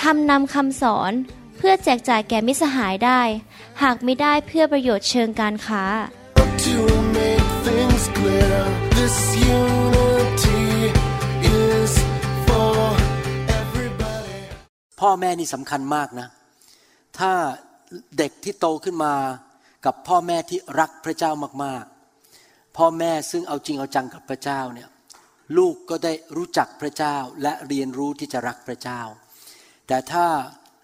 ทำนำคำสอนเพื่อแจกจ่ายแก่มิตรสหายได้ หากไม่ได้เพื่อประโยชน์เชิงการค้า To make things clear, this unity is for everybody. พ่อแม่นี่สำคัญมากนะ ถ้าเด็กที่โตขึ้นมากับพ่อแม่ที่รักพระเจ้ามากๆ พ่อแม่ซึ่งเอาจริงเอาจังกับพระเจ้าเนี่ย ลูกก็ได้รู้จักพระเจ้าและเรียนรู้ที่จะรักพระเจ้า แต่ถ้า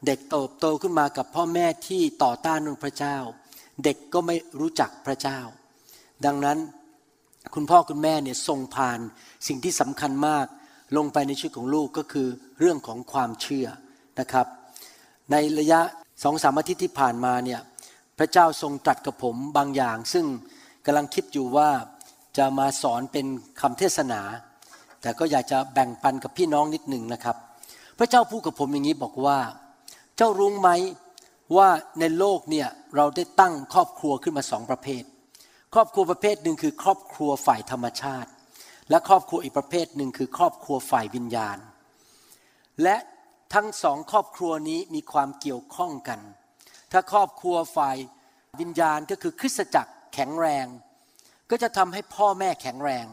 เด็กโตโตขึ้นมากับพ่อแม่ที่ต่อต้านพระเจ้า เด็กก็ไม่รู้จักพระเจ้า ดังนั้นคุณพ่อคุณแม่เนี่ยส่งผ่านสิ่งที่สำคัญมากลงไปในชีวิตของลูกก็คือเรื่องของความเชื่อนะครับ ในระยะสองสามอาทิตย์ที่ผ่านมาเนี่ยพระเจ้าทรงตรัสกับผมบางอย่าง ซึ่งกำลังคิดอยู่ว่าจะมาสอนเป็นคำเทศนา แต่ก็อยากจะแบ่งปันกับพี่น้องนิดหนึ่งนะครับ ระเจ้าพูดกับผมอย่างนี้บอกว่า เจ้ารู้ไหมว่าในโลกเนี่ยเราได้ตั้งครอบครัวขึ้นมาสองประเภท ครอบครัวประเภทหนึ่งคือครอบครัวฝ่ายธรรมชาติ และครอบครัวอีกประเภทหนึ่งคือครอบครัวฝ่ายวิญญาณ และทั้งสองครอบครัวนี้มีความเกี่ยวข้องกัน ถ้าครอบครัวฝ่ายวิญญาณก็คือคริสตจักรแข็งแรง ก็จะทำให้พ่อแม่แข็งแรง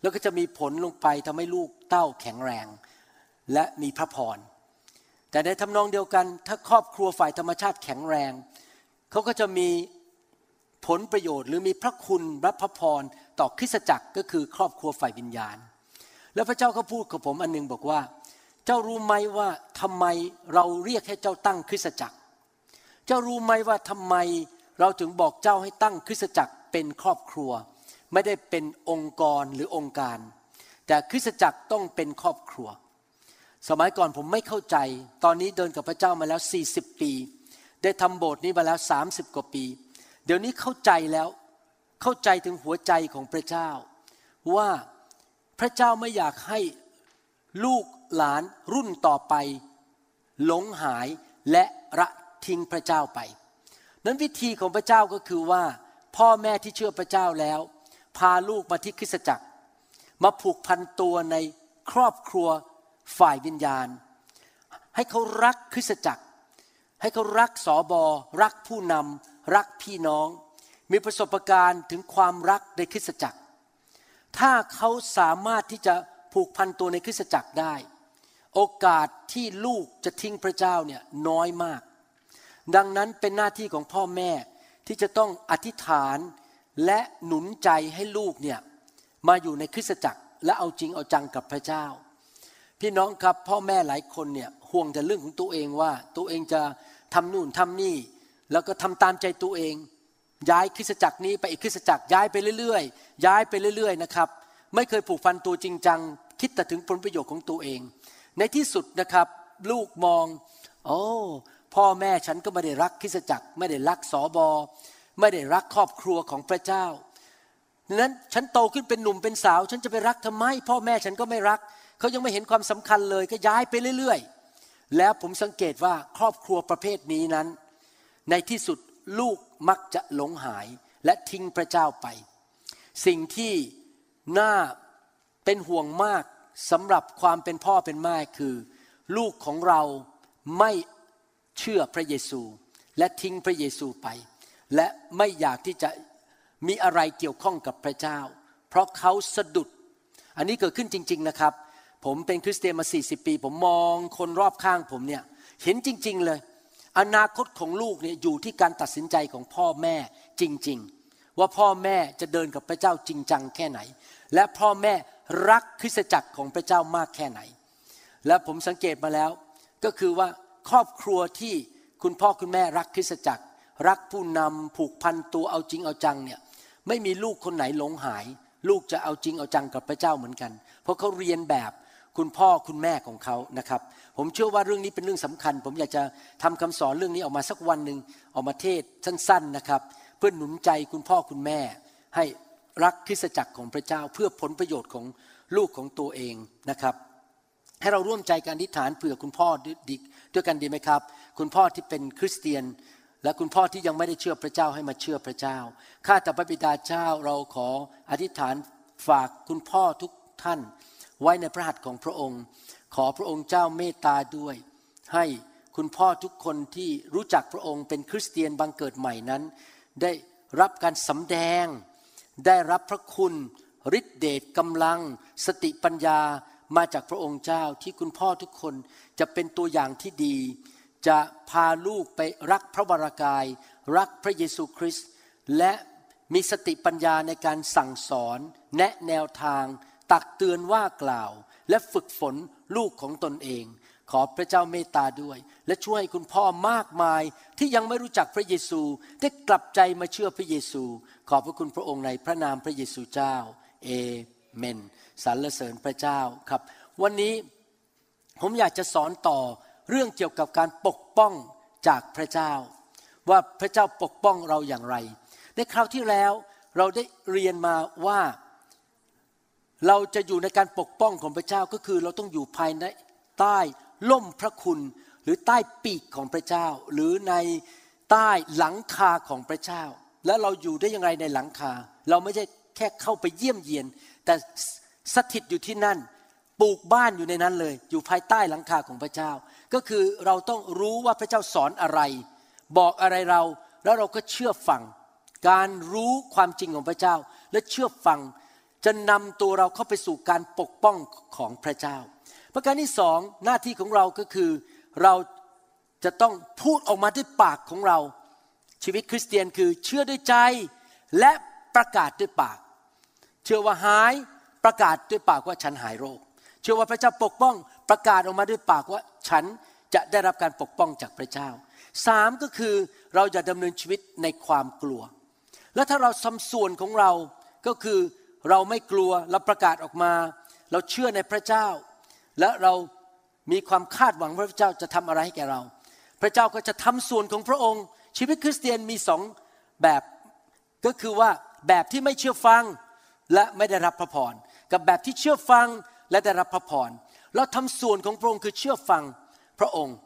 แล้วก็จะมีผลลงไปทำให้ลูกเต้าแข็งแรง และมีพระพร แต่ในทำนองเดียวกัน ถ้าครอบครัวฝ่ายธรรมชาติแข็งแรง เขาก็จะมีผลประโยชน์ หรือมีพระคุณรับพระพรต่อคริสตจักรก็คือครอบครัวฝ่ายวิญญาณ แล้วพระเจ้าก็พูดกับผมอันหนึงบอกว่า เจ้ารู้ไหมว่าทำไมเราเรียกให้เจ้าตั้งคริสตจักร เจ้ารู้ไหมว่าทำไมเราถึงบอกเจ้าให้ตั้งคริสตจักรเป็นครอบครัว ไม่ได้เป็นองค์กรหรือองค์การ แต่คริสตจักรต้องเป็นครอบครัว สมัยก่อนผมไม่เข้าใจ ตอนนี้เดินกับพระเจ้ามาแล้ว 40 ปี ได้ทำโบสถ์นี้มาแล้ว 30 กว่าปี เดี๋ยวนี้เข้าใจแล้ว เข้าใจถึงหัวใจของพระเจ้า ว่าพระเจ้าไม่อยากให้ลูกหลานรุ่นต่อไป หลงหายและระทิ้งพระเจ้าไป นั้นวิธีของพระเจ้าก็คือว่า พ่อแม่ที่เชื่อพระเจ้าแล้ว พาลูกมาที่คริสตจักร มาผูกพันตัวในครอบครัว ฝ่ายวิญญาณ ให้เขารักคริสตจักร ให้เขารักสอบอรักผู้นำรักพี่น้อง มีประสบการณ์ถึงความรักในคริสตจักร ถ้าเขาสามารถที่จะผูกพันตัวในคริสตจักรได้ โอกาสที่ลูกจะทิ้งพระเจ้าเนี่ยน้อยมาก ดังนั้นเป็นหน้าที่ของพ่อแม่ที่จะต้องอธิษฐานและหนุนใจให้ลูกเนี่ยมาอยู่ในคริสตจักรและเอาจริงเอาจังกับพระเจ้า พี่น้องครับพ่อแม่หลายคนเนี่ยห่วงแต่เรื่องของตัวเองว่า ตัวเองจะทำนู่นทำนี่ แล้วก็ทำตามใจตัวเอง ย้ายคริสจักรนี้ไปอีกคริสจักรย้ายไปเรื่อยๆ ย้ายไปเรื่อยๆนะครับไม่เคยผูกพันตัวจริงจัง คิดแต่ถึงผลประโยชน์ของตัวเอง ในที่สุดนะครับ ลูกมอง โอ้พ่อแม่ฉันก็ไม่ได้รักคริสจักร ไม่ได้รักสอบอไม่ได้รักครอบครัวของพระเจ้าดังนั้นฉันโตขึ้นเป็นหนุ่มเป็นสาว ฉันจะไปรักทำไม พ่อแม่ฉันก็ไม่รัก เขายังไม่เห็นความสำคัญเลยก็ย้ายไปเรื่อย ๆ แล้วผมสังเกตว่าครอบครัวประเภทนี้นั้น ในที่สุดลูกมักจะหลงหายและทิ้งพระเจ้าไป สิ่งที่น่าเป็นห่วงมากสำหรับความเป็นพ่อเป็นแม่คือ ลูกของเราไม่เชื่อพระเยซู และทิ้งพระเยซูไป และไม่อยากที่จะมีอะไรเกี่ยวข้องกับพระเจ้า เพราะเขาสะดุด อันนี้เกิดขึ้นจริง ๆนะครับ ผมเป็นคริสเตียนมา 40 ปี ผมมองคนรอบข้างผมเนี่ยเห็นจริง ๆเลย อนาคตของลูกเนี่ยอยู่ที่การตัดสินใจของพ่อแม่จริง ๆ ว่าพ่อแม่จะเดินกับพระเจ้าจริงจังแค่ไหน และพ่อแม่รักคริสตจักรของพระเจ้ามากแค่ไหน และผมสังเกตมาแล้ว ก็คือว่าครอบครัวที่คุณพ่อคุณแม่รักคริสตจักร รักผู้นำผูกพันตัวเอาจริงเอาจังเนี่ยไม่มีลูกคนไหนหลงหาย ลูกจะเอาจริงเอาจังกับพระเจ้าเหมือนกัน เพราะเขาเรียนแบบ คุณพ่อคุณแม่ของเขานะครับ ผมเชื่อว่าเรื่องนี้เป็นเรื่องสำคัญ ผมอยากจะทำคำสอนเรื่องนี้ออกมาสักวันหนึ่งออกมาเทศสั้นๆนะครับ เพื่อหนุนใจคุณพ่อคุณแม่ ให้รักคริสจักรของพระเจ้าเพื่อผลประโยชน์ของลูกของตัวเองนะครับ ให้เราร่วมใจกันอธิษฐานเผื่อคุณพ่อด้วยดีด้วยกันดีไหมครับ คุณพ่อที่เป็นคริสเตียน และคุณพ่อที่ยังไม่ได้เชื่อพระเจ้าให้มาเชื่อพระเจ้าข้าแต่พระบิดาเจ้าเราขออธิษฐานฝากคุณพ่อทุกท่าน ไว้ในพระหัตถ์ของพระองค์ ขอพระองค์เจ้าเมตตาด้วย ให้คุณพ่อทุกคนที่รู้จักพระองค์เป็นคริสเตียนบังเกิดใหม่นั้น ได้รับการสำแดง ได้รับพระคุณฤทธิเดชกำลัง สติปัญญามาจากพระองค์เจ้าที่คุณพ่อทุกคนจะเป็นตัวอย่างที่ดี จะพาลูกไปรักพระวรากาย รักพระเยซูคริสต์และมีสติปัญญาในการสั่งสอน แนะแนวทาง ตักเตือนว่ากล่าว และฝึกฝนลูกของตนเอง ขอพระเจ้าเมตตาด้วย และช่วยคุณพ่อมากมายที่ยังไม่รู้จักพระเยซูได้กลับใจมาเชื่อพระเยซู ขอบพระคุณพระองค์ในพระนามพระเยซูเจ้าเอเมนสรรเสริญพระเจ้าครับ วันนี้ผมอยากจะสอนต่อเรื่องเกี่ยวกับการปกป้องจากพระเจ้า ว่าพระเจ้าปกป้องเราอย่างไร ในคราวที่แล้วเราได้เรียนมาว่า เราจะอยู่ในการปกป้องของพระเจ้าก็คือเราต้องอยู่ภายในใต้ล่มพระคุณ หรือใต้ปีกของพระเจ้า หรือในใต้หลังคาของพระเจ้า แล้วเราอยู่ได้ยังไงในหลังคา เราไม่ใช่แค่เข้าไปเยี่ยมเยียน แต่สถิตอยู่ที่นั่น ปลูกบ้านอยู่ในนั้นเลย อยู่ภายใต้หลังคาของพระเจ้า ก็คือเราต้องรู้ว่าพระเจ้าสอนอะไร บอกอะไรเราแล้วเราก็เชื่อฟัง การรู้ความจริงของพระเจ้า และเชื่อฟัง จะนำตัวเราเข้าไปสู่การปกป้องของพระเจ้า ประการที่สองหน้าที่ของเราก็คือเราจะต้องพูดออกมาด้วยปากของเรา ชีวิตคริสเตียนคือเชื่อด้วยใจและประกาศด้วยปาก เชื่อว่าหายประกาศด้วยปากว่าฉันหายโรค เชื่อว่าพระเจ้าปกป้องประกาศออกมาด้วยปากว่าฉันจะได้รับการปกป้องจากพระเจ้าสามก็คือเราจะดำเนินชีวิตในความกลัว แล้วถ้าเราทำส่วนของเราก็คือ เราไม่กลัวเราประกาศออกมา เราเชื่อในพระเจ้า และเรามีความคาดหวังว่าพระเจ้าจะทำอะไรให้แก่เรา พระเจ้าก็จะทำส่วนของพระองค์ ชีวิตคริสเตียนมีสองแบบก็คือว่าแบบที่ไม่เชื่อฟังและไม่ได้รับพระพรกับแบบที่เชื่อฟังและได้รับพระพรเราทำส่วนของพระองค์คือเชื่อฟังพระองค์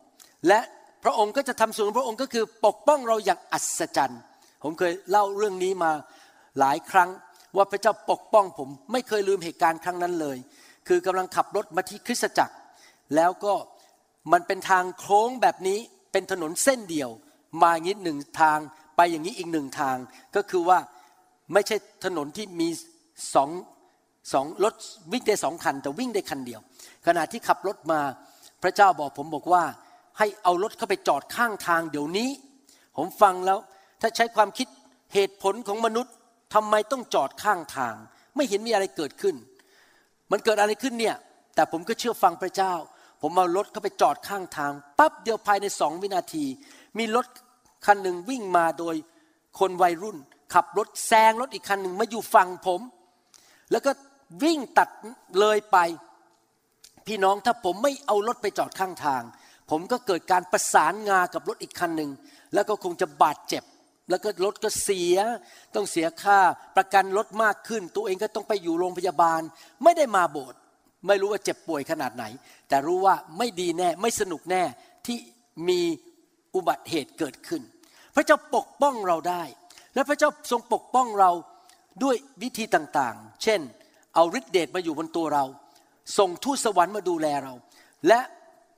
และพระองค์ก็จะทำส่วนของพระองค์ก็คือปกป้องเราอย่างอัศจรรย์ ผมเคยเล่าเรื่องนี้มาหลายครั้ง ว่าพระเจ้าปกป้องผม ไม่เคยลืมเหตุการณ์ครั้งนั้นเลย คือกำลังขับรถมาที่คริสตจักร แล้วก็มันเป็นทางโค้งแบบนี้เป็นถนนเส้นเดียว มาอย่างนี้หนึ่งทางไปอย่างนี้อีกหนึ่งทาง ก็คือว่าไม่ใช่ถนนที่มีสองสองรถวิ่งได้สองคัน แต่วิ่งได้คันเดียว ขณะที่ขับรถมาพระเจ้าบอกผมบอกว่า ให้เอารถเข้าไปจอดข้างทางเดี๋ยวนี้ ผมฟังแล้วถ้าใช้ความคิดเหตุผลของมนุษย์ ทำไมต้องจอดข้างทาง ไม่เห็นมีอะไรเกิดขึ้น มันเกิดอะไรขึ้นเนี่ย แต่ผมก็เชื่อฟังพระเจ้า ผมเอารถเข้าไปจอดข้างทางปั๊บเดียวภายในสองวินาที มีรถคันหนึ่งวิ่งมาโดยคนวัยรุ่น ขับรถแซงรถอีกคันหนึ่งมาอยู่ฝั่งผม แล้วก็วิ่งตัดเลยไป พี่น้องถ้าผมไม่เอารถไปจอดข้างทาง ผมก็เกิดการประสานงากับรถอีกคันหนึ่งแล้วก็คงจะบาดเจ็บ แล้วก็รถก็เสีย ต้องเสียค่าประกันรถมากขึ้น ตัวเองก็ต้องไปอยู่โรงพยาบาล ไม่ได้มาโบสถ์ไม่รู้ว่าเจ็บป่วยขนาดไหน แต่รู้ว่าไม่ดีแน่ไม่สนุกแน่ที่มีอุบัติเหตุเกิดขึ้น พระเจ้าปกป้องเราได้ และพระเจ้าทรงปกป้องเราด้วยวิธีต่างๆ เช่น เอาฤทธิเดชมาอยู่บนตัวเรา ส่งทูตสวรรค์มาดูแลเรา และ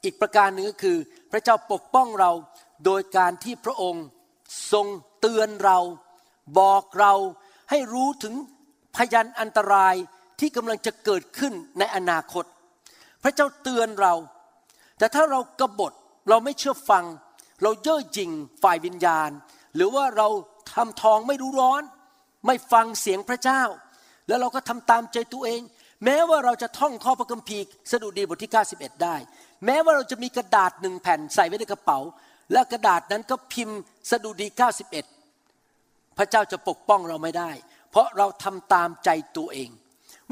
อีกประการหนึ่งก็คือ พระเจ้าปกป้องเราโดยการที่พระองค์ ทรงเตือนเราบอกเราให้รู้ถึงพยันอันตรายที่กำลังจะเกิดขึ้นในอนาคต พระเจ้าเตือนเรา แต่ถ้าเรากบฏเราไม่เชื่อฟัง เราเย่อหยิ่งฝ่ายวิญญาณ หรือว่าเราทำทองไม่รู้ร้อน ไม่ฟังเสียงพระเจ้า แล้วเราก็ทำตามใจตัวเอง แม้ว่าเราจะท่องข้อพระคัมภีร์สดุดีบทที่ 91 ได้ แม้ว่าเราจะมีกระดาษหนึ่งแผ่นใส่ไว้ในกระเป๋า และกระดาษนั้นก็พิมพ์สดุดี 91 พระเจ้าจะปกป้องเราไม่ได้ เพราะเราทำตามใจตัวเอง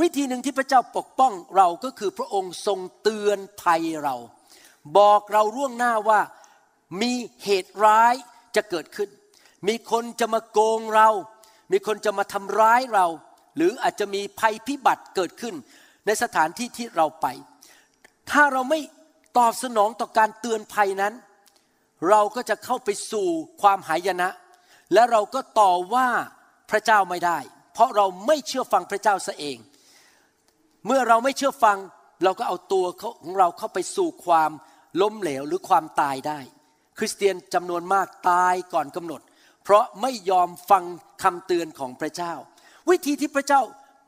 วิธีหนึ่งที่พระเจ้าปกป้องเราก็คือพระองค์ทรงเตือนภัยเรา บอกเราล่วงหน้าว่ามีเหตุร้ายจะเกิดขึ้น มีคนจะมาโกงเรา มีคนจะมาทำร้ายเรา หรืออาจจะมีภัยพิบัติเกิดขึ้น ในสถานที่ที่เราไป ถ้าเราไม่ตอบสนองต่อการเตือนภัยนั้น เราก็จะเข้าไปสู่ความหายนะ และเราก็ต่อว่าพระเจ้าไม่ได้ เพราะเราไม่เชื่อฟังพระเจ้าซะเอง เมื่อเราไม่เชื่อฟังเราก็เอาตัวของเราเข้าไปสู่ความล้มเหลวหรือความตายได้ คริสเตียนจำนวนมากตายก่อนกำหนด เพราะไม่ยอมฟังคำเตือนของพระเจ้า วิธีที่พระเจ้า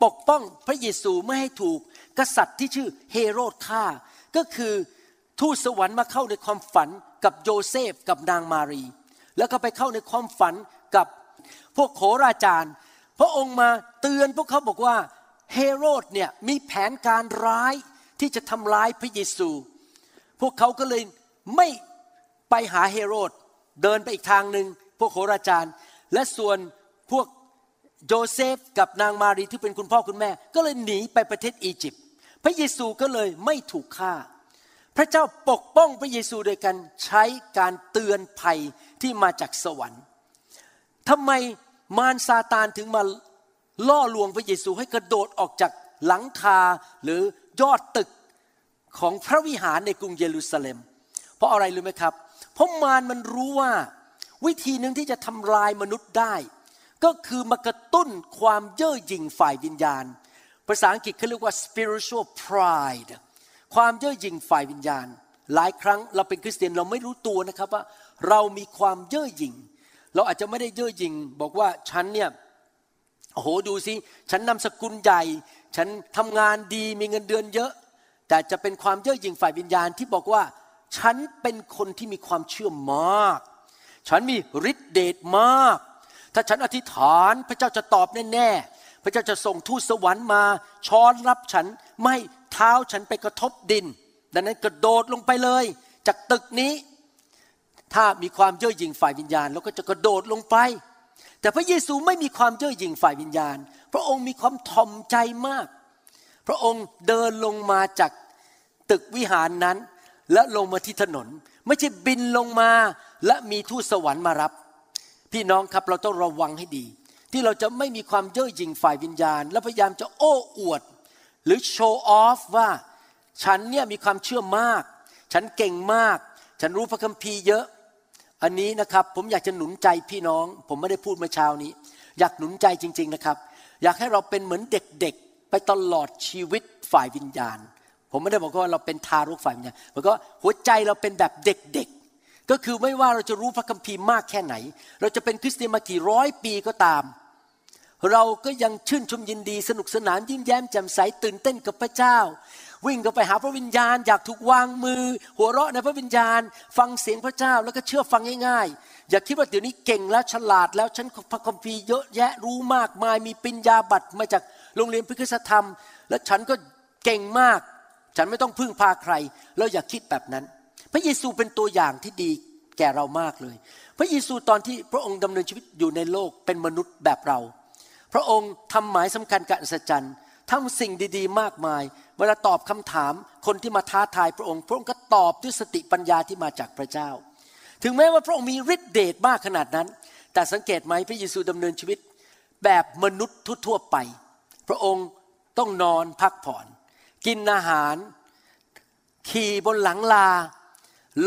ปกป้องพระเยซูไม่ให้ถูก กษัตริย์ที่ชื่อเฮโรดฆ่า ก็คือ ทูตสวรรค์มาเข้าในความฝันกับโยเซฟกับนางมารี แล้วก็ไปเข้าในความฝันกับพวกโขราจารย์ พระองค์มาเตือนพวกเขาบอกว่าเฮโรดเนี่ยมีแผนการร้ายที่จะทำร้ายพระเยซู พวกเขาก็เลยไม่ไปหาเฮโรด เดินไปอีกทางหนึ่งพวกโหราจารย์ และส่วนพวกโยเซฟกับนางมารีที่เป็นคุณพ่อคุณแม่ ก็เลยหนีไปประเทศอียิปต์พระเยซูก็เลยไม่ถูกฆ่า พระเจ้าปกป้องพระเยซูโดยการใช้การเตือนภัยที่มาจากสวรรค์ทำไมมารซาตานถึงมาล่อลวงพระเยซูให้กระโดดออกจากหลังคาหรือยอดตึกของพระวิหารในกรุงเยรูซาเล็ม เพราะอะไรรู้ไหมครับ เพราะมารมันรู้ว่าวิธีหนึ่งที่จะทำลายมนุษย์ได้ ก็คือมากระตุ้นความเย่อหยิ่งฝ่ายวิญญาณ ภาษาอังกฤษเขาเรียกว่า spiritual pride ความเย่อหยิ่งฝ่ายวิญญาณ หลายครั้งเราเป็นคริสเตียนเราไม่รู้ตัวนะครับว่า เรามีความเย่อหยิ่ง เราอาจจะไม่ได้เย่อหยิ่ง บอกว่าฉันเนี่ยโอ้โหดูสิฉันนำสกุลใหญ่ ฉันทำงานดีมีเงินเดือนเยอะ แต่จะเป็นความเย่อหยิ่งฝ่ายวิญญาณที่บอกว่า ฉันเป็นคนที่มีความเชื่อมาก ฉันมีฤทธิเดชมาก ถ้าฉันอธิษฐานพระเจ้าจะตอบแน่ๆพระเจ้าจะส่งทูตสวรรค์มาช้อนรับฉันไม่ เท้าฉันไปกระทบดิน ดังนั้นกระโดดลงไปเลย จากตึกนี้ ถ้ามีความเย่อหยิ่งฝ่ายวิญญาณเราก็จะกระโดดลงไป แต่พระเยซูไม่มีความเย่อหยิ่งฝ่ายวิญญาณ พระองค์มีความถ่อมใจมาก พระองค์เดินลงมาจากตึกวิหารนั้น และลงมาที่ถนน ไม่ใช่บินลงมาและมีทูตสวรรค์มารับ พี่น้องครับเราต้องระวังให้ดี ที่เราจะไม่มีความเย่อหยิ่งฝ่ายวิญญาณ และพยายามจะโอ้อวด หรือโชว์ออฟว่าฉันเนี่ยมีความเชื่อมาก ฉันเก่งมาก ฉันรู้พระคัมภีร์เยอะ อันนี้นะครับผมอยากจะหนุนใจพี่น้อง ผมไม่ได้พูดเมื่อเช้านี้ อยากหนุนใจจริง ๆนะครับ อยากให้เราเป็นเหมือนเด็กๆ ไปตลอดชีวิตฝ่ายวิญญาณ ผมไม่ได้บอกว่าเราเป็นทารกฝ่ายวิญญาณบอกว่าหัวใจเราเป็นแบบเด็กๆ ก็คือไม่ว่าเราจะรู้พระคัมภีร์มากแค่ไหน เราจะเป็นคริสเตียนมากี่ร้อยปีก็ตาม เราก็ยังชื่นชมยินดีสนุกสนานยิ้มแย้มแจ่มใสตื่นเต้นกับพระเจ้า วิ่งเข้าไปหาพระวิญญาณ อยากถูกวางมือ หัวเราะในพระวิญญาณ ฟังเสียงพระเจ้าแล้วก็เชื่อฟังง่ายๆ อย่าคิดว่าเดี๋ยวนี้เก่งแล้วฉลาดแล้วฉันพระคัมภีร์เยอะแยะรู้มากมายมีปริญญาบัตรมาจากโรงเรียนพระคุณธรรม และฉันก็เก่งมาก ฉันไม่ต้องพึ่งพาใคร เราอย่าคิดแบบนั้น พระเยซูเป็นตัวอย่างที่ดีแก่เรามากเลย พระเยซูตอนที่พระองค์ดำเนินชีวิตอยู่ในโลกเป็นมนุษย์แบบเรา พระองค์ทำหมายสำคัญการอัศจรรย์ทำสิ่งดีๆ มากมาย เวลาตอบคำถามคนที่มาท้าทายพระองค์ พระองค์ก็ตอบด้วยสติปัญญาที่มาจากพระเจ้า ถึงแม้ว่าพระองค์มีฤทธิเดชมากขนาดนั้น แต่สังเกตไหมพระเยซูดำเนินชีวิต แบบมนุษย์ทั่วๆไป พระองค์ต้องนอนพักผ่อน กินอาหาร ขี่บนหลังลา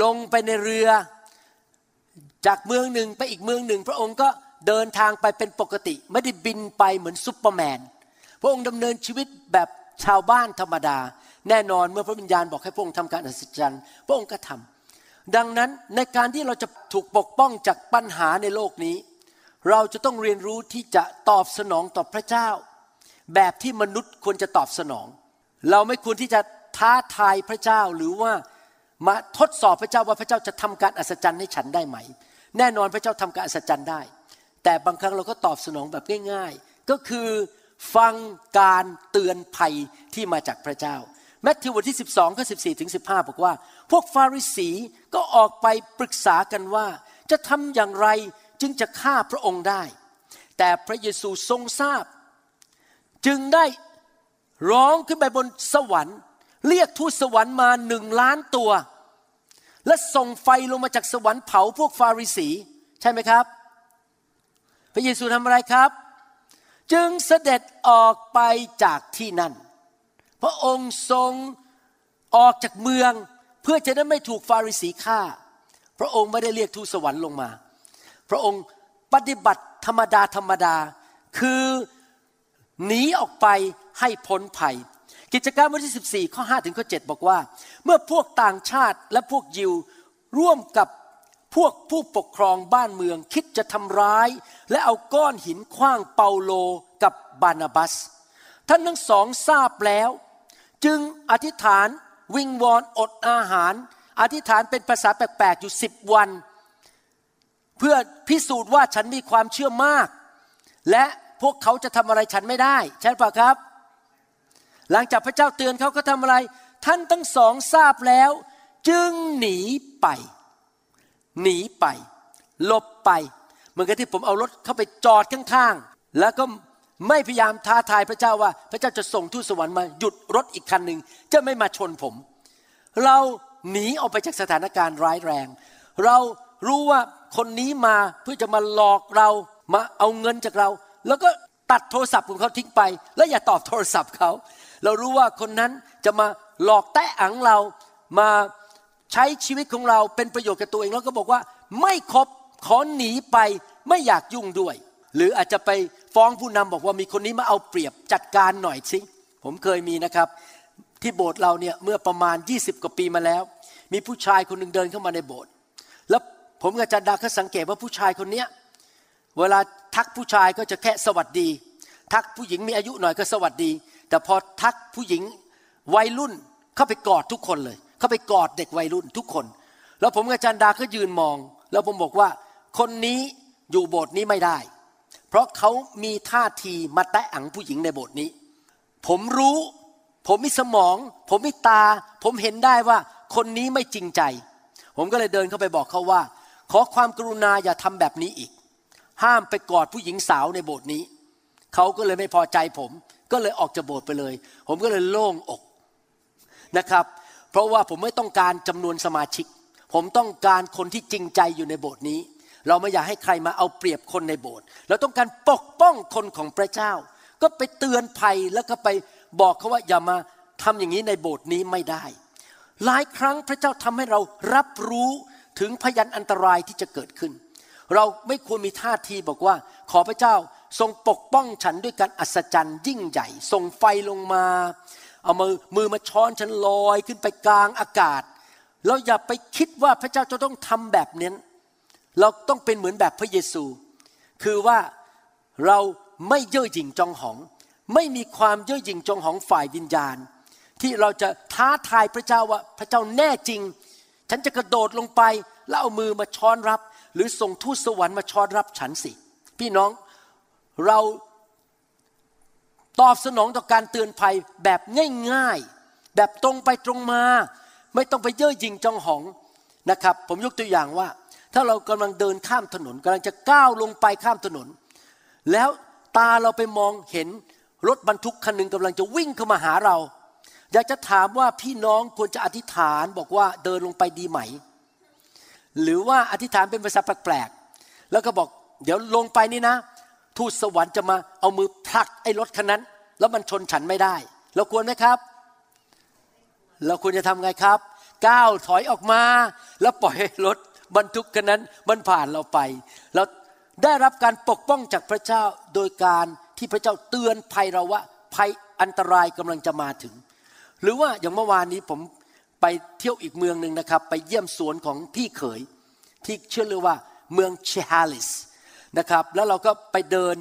ลงไปในเรือ จากเมืองหนึ่งไปอีกเมืองหนึ่ง พระองค์ก็ เดินทางไปเป็นปกติ ไม่ได้บินไปเหมือนซุปเปอร์แมน พระองค์ดำเนินชีวิตแบบชาวบ้านธรรมดา แน่นอนเมื่อพระวิญญาณบอกให้พระองค์ทำการอัศจรรย์พระองค์ก็ทำดังนั้นในการที่เราจะถูกปกป้องจากปัญหาในโลกนี้ เราจะต้องเรียนรู้ที่จะตอบสนองต่อพระเจ้า แบบที่มนุษย์ควรจะตอบสนอง เราไม่ควรที่จะท้าทายพระเจ้าหรือว่ามาทดสอบพระเจ้าว่าพระเจ้าจะทำการอัศจรรย์ให้ฉันได้ไหม แน่นอนพระเจ้าทำการอัศจรรย์ได้ แต่บางครั้งเราก็ตอบสนองแบบง่าย ๆ ก็คือฟังการเตือนภัยที่มาจากพระเจ้าแมทธิวบทที่ 12ข้อ14ถึง15 บอกว่า พวกฟาริสีก็ออกไปปรึกษากันว่า จะทำอย่างไรจึงจะฆ่าพระองค์ได้ แต่พระเยซูทรงทราบ จึงได้ร้องขึ้นไปบนสวรรค์ เรียกทูตสวรรค์มาหนึ่งล้านตัว และส่งไฟลงมาจากสวรรค์เผาพวกฟาริสี ใช่ไหมครับ ระเยซูทำอะไรครับ จึงเสด็จออกไปจากที่นั่น พระองค์ทรงออกจากเมือง เพื่อจะได้ไม่ถูกฟาริสีฆ่า พระองค์ไม่ได้เรียกทูตสวรรค์ลงมา พระองค์ปฏิบัติธรรมดาธรรมดา คือหนีออกไปให้พ้นภัย กิจการบทที่ 14 ข้อ 5 ถึงข้อ 7 บอกว่า เมื่อพวกต่างชาติและพวกยิวร่วมกับ พวกผู้ปกครองบ้านเมืองคิดจะทำร้าย และเอาก้อนหินคว้างเปาโลกับบานาบัส ท่านทั้งสองทราบแล้ว จึงอธิษฐานวิงวอนอดอาหาร อธิษฐานเป็นภาษาแปลกๆอยู่สิบวัน เพื่อพิสูจน์ว่าฉันมีความเชื่อมาก และพวกเขาจะทำอะไรฉันไม่ได้ ใช่ปะครับ หลังจากพระเจ้าเตือนเขาก็ทำอะไร ท่านทั้งสองทราบแล้ว จึงหนีไป หนีไปหลบไป เหมือนกับที่ผมเอารถเข้าไปจอดข้างๆ แล้วก็ไม่พยายามท้าทายพระเจ้าว่า พระเจ้าจะส่งทูตสวรรค์มาหยุดรถอีกคันหนึ่งจะไม่มาชนผม เราหนีออกไปจากสถานการณ์ร้ายแรง เรารู้ว่าคนนี้มาเพื่อจะมาหลอกเรามาเอาเงินจากเรา แล้วก็ตัดโทรศัพท์ของเขาทิ้งไป แล้วอย่าตอบโทรศัพท์เขา เรารู้ว่าคนนั้นจะมาหลอกแตะอังเรามา ใช้ชีวิตของเราเป็นประโยชน์กับตัวเองแล้วก็บอกว่า ไม่ครบขอหนีไปไม่อยากยุ่งด้วย หรืออาจจะไปฟ้องผู้นำบอกว่ามีคนนี้มาเอาเปรียบจัดการหน่อยสิผมเคยมีนะครับ ที่โบสถ์เราเนี่ยเมื่อประมาณ 20 กว่าปีมาแล้ว มีผู้ชายคนหนึ่งเดินเข้ามาในโบสถ์แล้วผมกับอาจารย์ดาก็สังเกตว่าผู้ชายคนเนี้ยเวลาทักผู้ชายก็จะแค่สวัสดี ทักผู้หญิงมีอายุหน่อยก็สวัสดี แต่พอทักผู้หญิงวัยรุ่นเข้าไปกอดทุกคนเลย เข้าไปกอดเด็กวัยรุ่นทุกคน แล้วผมกับจารย์ดาก็ยืนมอง แล้วผมบอกว่าคนนี้อยู่โบสถ์นี้ไม่ได้ เพราะเขามีท่าทีมาแตะอังผู้หญิงในโบสถ์นี้ ผมรู้ ผมมีสมอง ผมมีตา ผมเห็นได้ว่าคนนี้ไม่จริงใจ ผมก็เลยเดินเข้าไปบอกเขาว่า ขอความกรุณาอย่าทำแบบนี้อีก ห้ามไปกอดผู้หญิงสาวในโบสถ์นี้ เขาก็เลยไม่พอใจผม ก็เลยออกจากโบสถ์ไปเลย ผมก็เลยโล่งอกนะครับ ราะว่าผมไม่ต้องการจำนวนสมาชิก ผมต้องการคนที่จริงใจอยู่ในโบสถ์นี้ เราไม่อยากให้ใครมาเอาเปรียบคนในโบสถ์เราต้องการปกป้องคนของพระเจ้า ก็ไปเตือนภัยแล้วก็ไปบอกเขาว่าอย่ามาทำอย่างนี้ในโบสถ์นี้ไม่ได้ หลายครั้งพระเจ้าทำให้เรารับรู้ถึงพยันอันตรายที่จะเกิดขึ้น เราไม่ควรมีท่าทีบอกว่า ขอพระเจ้าทรงปกป้องฉันด้วยการอัศจรรย์ยิ่งใหญ่ส่งไฟลงมา เอามือมือมาช้อนฉันลอยขึ้นไปกลางอากาศ เราอย่าไปคิดว่าพระเจ้าจะต้องทำแบบนี้เราต้องเป็นเหมือนแบบพระเยซู คือว่าเราไม่เย่อหยิ่งจองหอง ไม่มีความเย่อหยิ่งจองหองฝ่ายวิญญาณ ที่เราจะท้าทายพระเจ้าว่าพระเจ้าแน่จริง ฉันจะกระโดดลงไปแล้วเอามือมาช้อนรับ หรือส่งทูตสวรรค์มาช้อนรับฉันสิ พี่น้องเรา ตอบสนองต่อการเตือนภัยแบบง่ายๆ แบบตรงไปตรงมา ไม่ต้องไปเย่อหยิ่งจองหองนะครับ ผมยกตัวอย่างว่า ถ้าเรากำลังเดินข้ามถนนกำลังจะก้าวลงไปข้ามถนน แล้วตาเราไปมองเห็นรถบรรทุกคันหนึ่งกำลังจะวิ่งเข้ามาหาเรา อยากจะถามว่าพี่น้องควรจะอธิษฐานบอกว่าเดินลงไปดีไหม หรือว่าอธิษฐานเป็นภาษาแปลกๆแล้วก็บอกเดี๋ยวลงไปนี่นะ ทูตสวรรค์จะมาเอามือผลักไอ้รถคันนั้น แล้วมันชนฉันไม่ได้ เราควรไหมครับ เราควรจะทำไงครับก้าวถอยออกมา แล้วปล่อยให้รถบรรทุกคันนั้นมันผ่านเราไป เราได้รับการปกป้องจากพระเจ้าโดยการที่พระเจ้าเตือนภัยเราว่าภัยอันตรายกำลังจะมาถึง หรือว่าอย่างเมื่อวานนี้ผมไปเที่ยวอีกเมืองหนึ่งนะครับ ไปเยี่ยมสวนของพี่เขย ที่เชื่อเรียกว่าเมืองเชฮาลิส นะครับ แล้วเราก็ไปเดิน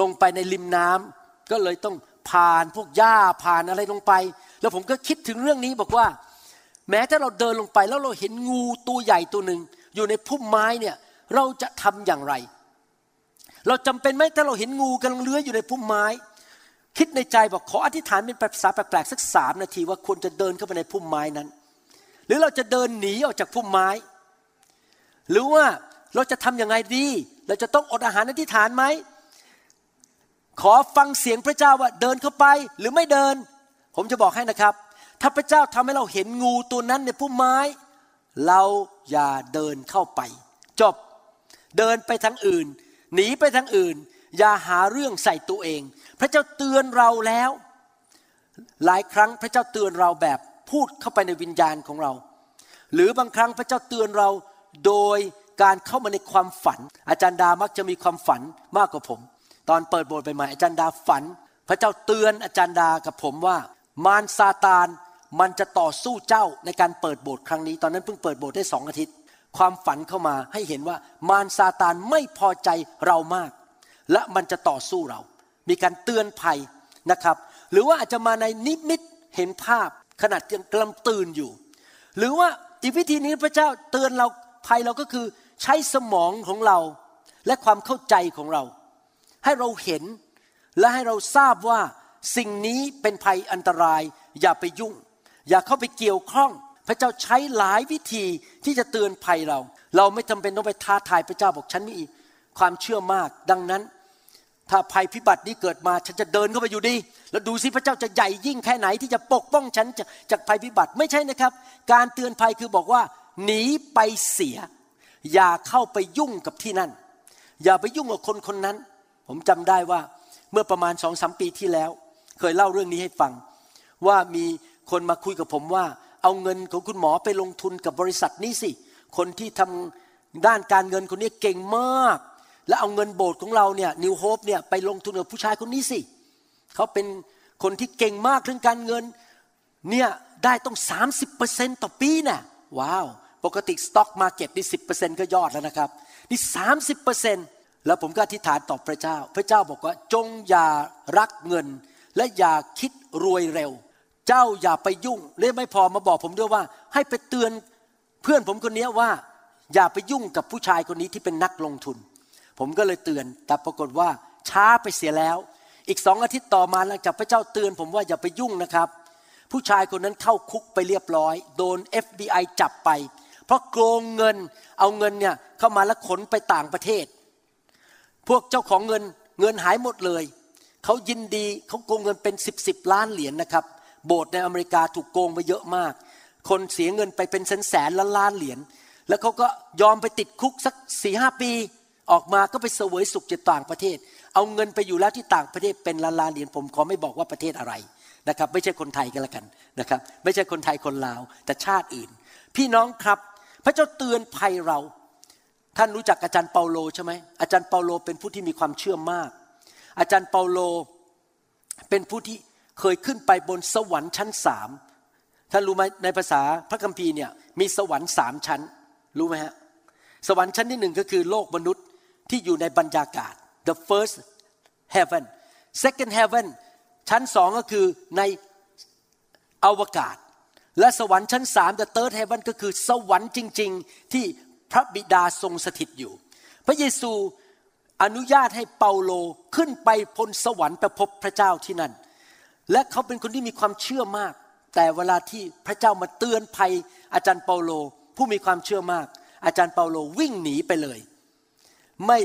ลงไปในริมน้ำก็เลยต้องผ่านพวกหญ้าผ่านอะไรลงไป แล้วผมก็คิดถึงเรื่องนี้บอกว่า แม้ถ้าเราเดินลงไปแล้วเราเห็นงูตัวใหญ่ตัวหนึ่งอยู่ในพุ่มไม้เนี่ยเราจะทำอย่างไร เราจำเป็นไหมถ้าเราเห็นงูกำลังเลื้อยอยู่ในพุ่มไม้ คิดในใจบอกขออธิษฐานเป็นภาษาแปลกๆสักสามนาทีว่าควรจะเดินเข้าไปในพุ่มไม้นั้น หรือเราจะเดินหนีออกจากพุ่มไม้ หรือว่าเราจะทำยังไงดี เราจะต้องอดอาหารอธิษฐานไหม ขอฟังเสียงพระเจ้าว่าเดินเข้าไปหรือไม่เดิน ผมจะบอกให้นะครับ ถ้าพระเจ้าทำให้เราเห็นงูตัวนั้นในพุ่มไม้ เราอย่าเดินเข้าไป จบ เดินไปทางอื่น หนีไปทางอื่น อย่าหาเรื่องใส่ตัวเอง พระเจ้าเตือนเราแล้ว หลายครั้งพระเจ้าเตือนเราแบบพูดเข้าไปในวิญญาณของเรา หรือบางครั้งพระเจ้าเตือนเราโดย การเข้ามาในความฝัน อาจารย์ดามักจะมีความฝันมากกว่าผม ตอนเปิดโบสถ์ใหม่ๆอาจารย์ดาฝัน พระเจ้าเตือนอาจารย์ดากับผมว่า มารซาตานมันจะต่อสู้เจ้าในการเปิดโบสถ์ครั้งนี้ ตอนนั้นเพิ่งเปิดโบสถ์ได้สองอาทิตย์ ความฝันเข้ามาให้เห็นว่ามารซาตานไม่พอใจเรามาก และมันจะต่อสู้เรา มีการเตือนภัยนะครับ หรือว่าอาจจะมาในนิมิตเห็นภาพขนาดกำลังตื่นอยู่ หรือว่าอีกวิธีนี้พระเจ้าเตือนเราภัยเราก็คือ ใช้สมองของเราและความเข้าใจของเรา ให้เราเห็นและให้เราทราบว่าสิ่งนี้เป็นภัยอันตราย อย่าไปยุ่ง อย่าเข้าไปเกี่ยวข้อง พระเจ้าใช้หลายวิธีที่จะเตือนภัยเรา เราไม่จำเป็นต้องไปท้าทายพระเจ้าบอกฉันมีความเชื่อมาก ดังนั้น ถ้าภัยพิบัตินี้เกิดมาฉันจะเดินเข้าไปอยู่ดี แล้วดูสิพระเจ้าจะใหญ่ยิ่งแค่ไหนที่จะปกป้องฉันจากจากภัยพิบัติไม่ใช่นะครับ การเตือนภัยคือบอกว่า หนีไปเสีย อย่าเข้าไปยุ่งกับที่นั่น อย่าไปยุ่งกับคนคนนั้น ผมจำได้ว่าเมื่อประมาณสองสามปีที่แล้ว เคยเล่าเรื่องนี้ให้ฟัง ว่ามีคนมาคุยกับผมว่า เอาเงินของคุณหมอไปลงทุนกับบริษัทนี้สิ คนที่ทำด้านการเงินคนนี้เก่งมาก แล้วเอาเงินโบสถ์ของเราเนี่ยนิวโฮปเนี่ยไปลงทุนกับผู้ชายคนนี้สิเขาเป็นคนที่เก่งมากเรื่องการเงินเนี่ยได้ต้อง 30%ต่อปีน่ะว้าว ปกติสต็อกมาเก็ตนี่สิก็ยอดแล้วนะครับ นี่ 30%แล้วผมก็อธิษฐานต่อพระเจ้า พระเจ้าบอกว่าจงอย่ารักเงิน และอย่าคิดรวยเร็ว เจ้าอย่าไปยุ่งและไม่พอมาบอกผมด้วยว่า ให้ไปเตือนเพื่อนผมคนนี้ว่า อย่าไปยุ่งกับผู้ชายคนนี้ที่เป็นนักลงทุน ผมก็เลยเตือน แต่ปรากฏว่าช้าไปเสียแล้ว อีกสองอาทิตย์ต่อมาหลังจากพระเจ้าเตือนผมว่าอย่าไปยุ่งนะครับ ผู้ชายคนนั้นเข้าคุกไปเรียบร้อย โดน FBI จับไป เพราะโกงเงินเอาเงินเนี่ยเข้ามาแล้วขนไปต่างประเทศ พวกเจ้าของเงินเงินหายหมดเลย เขายินดีเขาโกงเงินเป็นสิบสิบล้านเหรียญนะครับ โบสถ์ในอเมริกาถูกโกงไปเยอะมาก คนเสียเงินไปเป็นแสนแสนล้านล้านเหรียญแล้วเขาก็ยอมไปติดคุกสักสี่ห้าปี ออกมาก็ไปเสวยสุขจากต่างประเทศ เอาเงินไปอยู่แล้วที่ต่างประเทศเป็นล้านล้านเหรียญผมขอไม่บอกว่าประเทศอะไรนะครับ ไม่ใช่คนไทยกันละกันนะครับ ไม่ใช่คนไทยคนลาวแต่ชาติอื่น พี่น้องครับ พระเจ้าเตือนภัยเรา ท่านรู้จักอาจารย์เปาโลใช่ไหมอาจารย์เปาโลเป็นผู้ที่มีความเชื่อมาก อาจารย์เปาโลเป็นผู้ที่เคยขึ้นไปบนสวรรค์ชั้นสามท่านรู้ไหมในภาษาพระคัมภีร์เนี่ยมีสวรรค์สามชั้น รู้ไหมฮะสวรรค์ชั้นที่หนึ่งก็คือโลกมนุษย์ที่อยู่ในบรรยากาศ the first heaven second heaven ชั้นสองก็คือในอวกาศ และสวรรค์ชั้นสาม the third heaven ก็คือสวรรค์จริง ๆ ที่พระบิดาทรงสถิตอยู่ พระเยซูอนุญาตให้เปาโลขึ้นไปพลสวรรค์ไปพบพระเจ้าที่นั่น และเขาเป็นคนที่มีความเชื่อมาก แต่เวลาที่พระเจ้ามาเตือนภัย อาจารย์เปาโลผู้มีความเชื่อมาก อาจารย์เปาโลวิ่งหนีไปเลย ไม่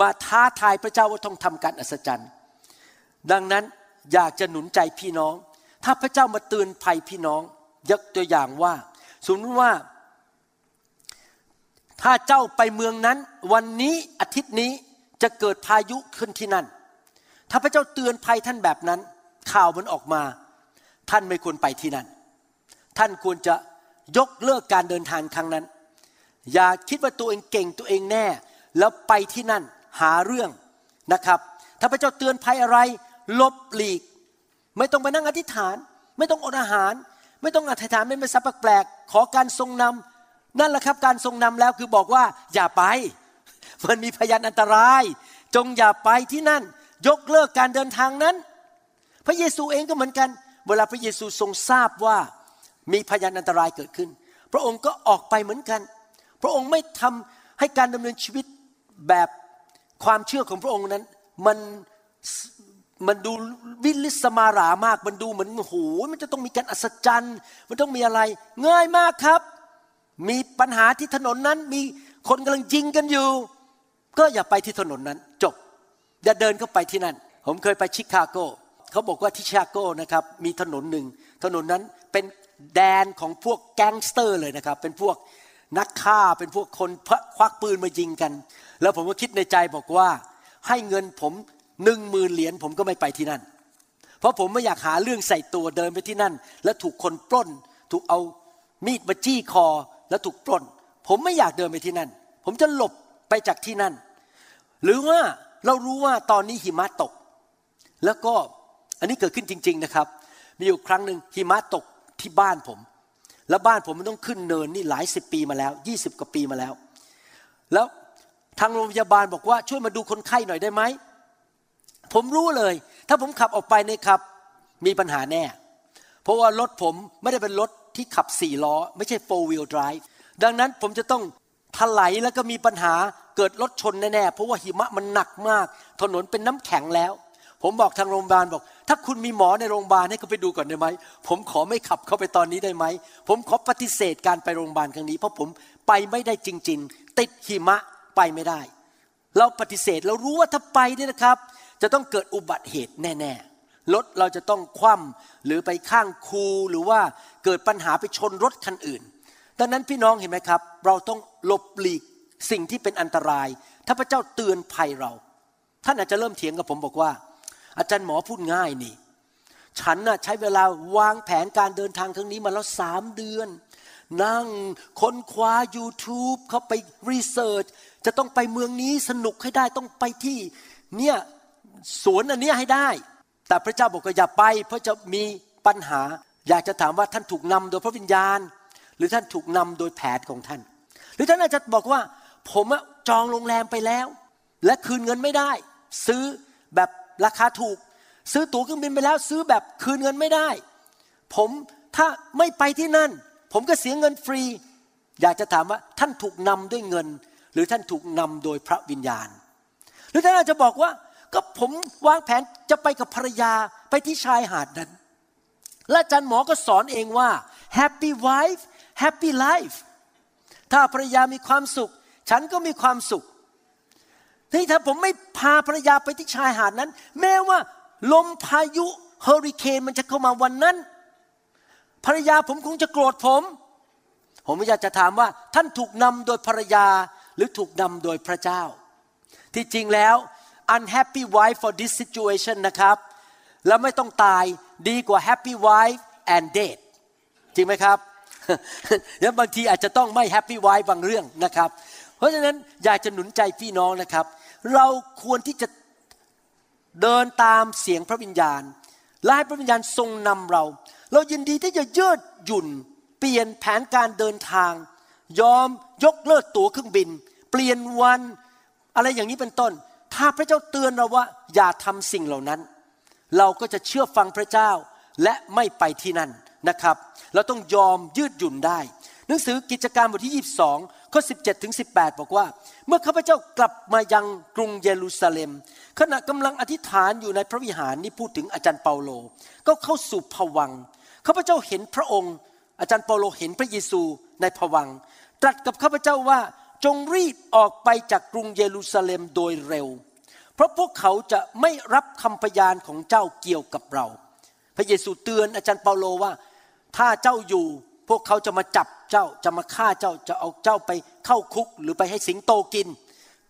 มาท้าทายพระเจ้าว่าต้องทำการอัศจรรย์ ดังนั้นอยากจะหนุนใจพี่น้อง ถ้าพระเจ้ามาเตือนภัยพี่น้อง ยกตัวอย่างว่า สมมติว่า ถ้าเจ้าไปเมืองนั้น วันนี้อาทิตย์นี้จะเกิดพายุขึ้นที่นั่น ถ้าพระเจ้าเตือนภัยท่านแบบนั้น ข่าวมันออกมา ท่านไม่ควรไปที่นั่น ท่านควรจะยกเลิกการเดินทางครั้งนั้น อย่าคิดว่าตัวเองเก่งตัวเองแน่ แล้วไปที่นั่นหาเรื่องนะครับ ถ้าพระเจ้าเตือนภัยอะไร ลบหลีก ไม่ต้องไปนั่งอธิษฐาน ไม่ต้องอดอาหาร ไม่ต้องอธิษฐานเป็นภาษาแปลกๆขอการทรงนำนั่นแหละครับการทรงนำแล้วคือบอกว่าอย่าไป มันมีพยานอันตราย จงอย่าไปที่นั่น ยกเลิกการเดินทางนั้น พระเยซูเองก็เหมือนกัน เวลาพระเยซูทรงทราบว่ามีพยานอันตรายเกิดขึ้น พระองค์ก็ออกไปเหมือนกัน พระองค์ไม่ทำให้การดำเนินชีวิตแบบความเชื่อของพระองค์นั้น มัน มันดูวิลิสมารามาก มันดูเหมือนโอ้โหมันจะต้องมีการอัศจรรย์ มันต้องมีอะไร ง่ายมากครับ มีปัญหาที่ถนนนั้น มีคนกำลังยิงกันอยู่ ก็อย่าไปที่ถนนนั้น จบ อย่าเดินเข้าไปที่นั่น ผมเคยไปชิคาโก เขาบอกว่าที่ชิคาโกนะครับ มีถนนหนึ่ง ถนนนั้นเป็นแดนของพวกแก๊งสเตอร์เลยนะครับ เป็นพวกนักฆ่า เป็นพวกคนควักปืนมายิงกัน แล้วผมก็คิดในใจบอกว่าให้เงินผม หนึ่งมื่นเหรียญผมก็ไม่ไปที่นั่น เพราะผมไม่อยากหาเรื่องใส่ตัวเดินไปที่นั่น แล้วถูกคนปล้น ถูกเอามีดมาจี้คอ แล้วถูกปล้น ผมไม่อยากเดินไปที่นั่น ผมจะหลบไปจากที่นั่น หรือว่าเรารู้ว่าตอนนี้หิมะตก แล้วก็อันนี้เกิดขึ้นจริง ๆนะครับ มีอยู่ครั้งหนึ่งหิมะตกที่บ้านผม แล้วบ้านผมมันต้องขึ้นเนินนี่หลายสิบปีมาแล้วยี่สิบกว่าปีมาแล้ว แล้วทางโรงพยาบาลบอกว่าช่วยมาดูคนไข้หน่อยได้ไหม ผมรู้เลย ถ้าผมขับออกไปนี่ครับ มีปัญหาแน่ เพราะว่ารถผมไม่ได้เป็นรถที่ขับสี่ล้อ ไม่ใช่ four wheel drive ดังนั้นผมจะต้องถลายแล้วก็มีปัญหาเกิดรถชนแน่ๆเพราะว่าหิมะมันหนักมาก ถนนเป็นน้ำแข็งแล้ว ผมบอกทางโรงพยาบาลบอก ถ้าคุณมีหมอในโรงพยาบาลให้เขาไปดูก่อนได้ไหมผมขอไม่ขับเข้าไปตอนนี้ได้ไหมผมขอปฏิเสธการไปโรงพยาบาลครั้งนี้ เพราะผมไปไม่ได้จริง ๆ ติดหิมะไปไม่ได้ เราปฏิเสธเรารู้ว่าถ้าไปเนี่ยนะครับ จะต้องเกิดอุบัติเหตุแน่ๆ รถเราจะต้องคว่ำหรือไปข้างคูหรือว่าเกิดปัญหาไปชนรถคันอื่น ดังนั้นพี่น้องเห็นไหมครับ เราต้องหลบหลีกสิ่งที่เป็นอันตราย ถ้าพระเจ้าเตือนภัยเรา ท่านอาจจะเริ่มเถียงกับผมบอกว่า อาจารย์หมอพูดง่ายนี่ ฉันน่ะใช้เวลาวางแผนการเดินทางครั้งนี้มาแล้วสามเดือนนั่งค้นคว้า YouTube เขาไปรีเสิร์ชจะต้องไปเมืองนี้สนุกให้ได้ต้องไปที่ เนี่ย สวนอันนี้ให้ได้ แต่พระเจ้าบอกว่าอย่าไป เพราะจะมีปัญหา อยากจะถามว่าท่านถูกนำโดยพระวิญญาณ หรือท่านถูกนำโดยแผนของท่าน หรือท่านอาจจะบอกว่า ผมจองโรงแรมไปแล้ว และคืนเงินไม่ได้ ซื้อแบบราคาถูก ซื้อตั๋วเครื่องบินไปแล้ว ซื้อแบบคืนเงินไม่ได้ ผมถ้าไม่ไปที่นั่น ผมก็เสียเงินฟรี อยากจะถามว่าท่านถูกนำด้วยเงิน หรือท่านถูกนำโดยพระวิญญาณ หรือท่านอาจจะบอกว่า ก็ผมวางแผนจะไปกับภรรยาไปที่ชายหาดนั้น และอาจารย์หมอก็สอนเองว่า happy wife happy life ถ้าภรรยามีความสุข ฉันก็มีความสุขที่ถ้าผมไม่พาภรรยาไปที่ชายหาดนั้น แม้ว่าลมพายุเฮอริเคนมันจะเข้ามาวันนั้น ภรรยาผมคงจะโกรธผม ผมอยากจะถามว่าท่านถูกนำโดยภรรยาหรือถูกนำโดยพระเจ้า ที่จริงแล้ว unhappy wife for this situation นะครับ แล้วไม่ต้องตายดีกว่า happy wife and dead จริงไหมครับแล้วบางทีอาจจะต้องไม่ happy wife บางเรื่องนะครับ เพราะฉะนั้นอยากจะหนุนใจพี่น้องนะครับ เราควรที่จะเดินตามเสียงพระวิญญาณ และให้พระวิญญาณทรงนำเรา เรายินดีที่จะยืดหยุ่น เปลี่ยนแผนการเดินทาง ยอมยกเลิกตั๋วเครื่องบิน เปลี่ยนวัน อะไรอย่างนี้เป็นต้น ถ้าพระเจ้าเตือนเราว่า อย่าทำสิ่งเหล่านั้น เราก็จะเชื่อฟังพระเจ้าและไม่ไปที่นั่นนะครับ เราต้องยอมยืดหยุ่นได้ หนังสือกิจการบทที่ 22ข้อ17ถึง18 บอกว่า เมื่อข้าพเจ้ากลับมายังกรุงเยรูซาเล็ม ขณะกำลังอธิษฐานอยู่ในพระวิหารนี่พูดถึงอาจารย์เปาโล ก็เข้าสู่ผวังข้าพเจ้าเห็นพระองค์ อาจารย์เปาโลเห็นพระเยซูในผวัง ตรัสกับข้าพเจ้าว่า จงรีบออกไปจากกรุงเยรูซาเล็มโดยเร็ว เพราะพวกเขาจะไม่รับคำพยานของเจ้าเกี่ยวกับเรา พระเยซูเตือนอาจารย์เปาโลว่า ถ้าเจ้าอยู่พวกเขาจะมาจับเจ้าจะมาฆ่าเจ้าจะเอาเจ้าไปเข้าคุกหรือไปให้สิงโตกิน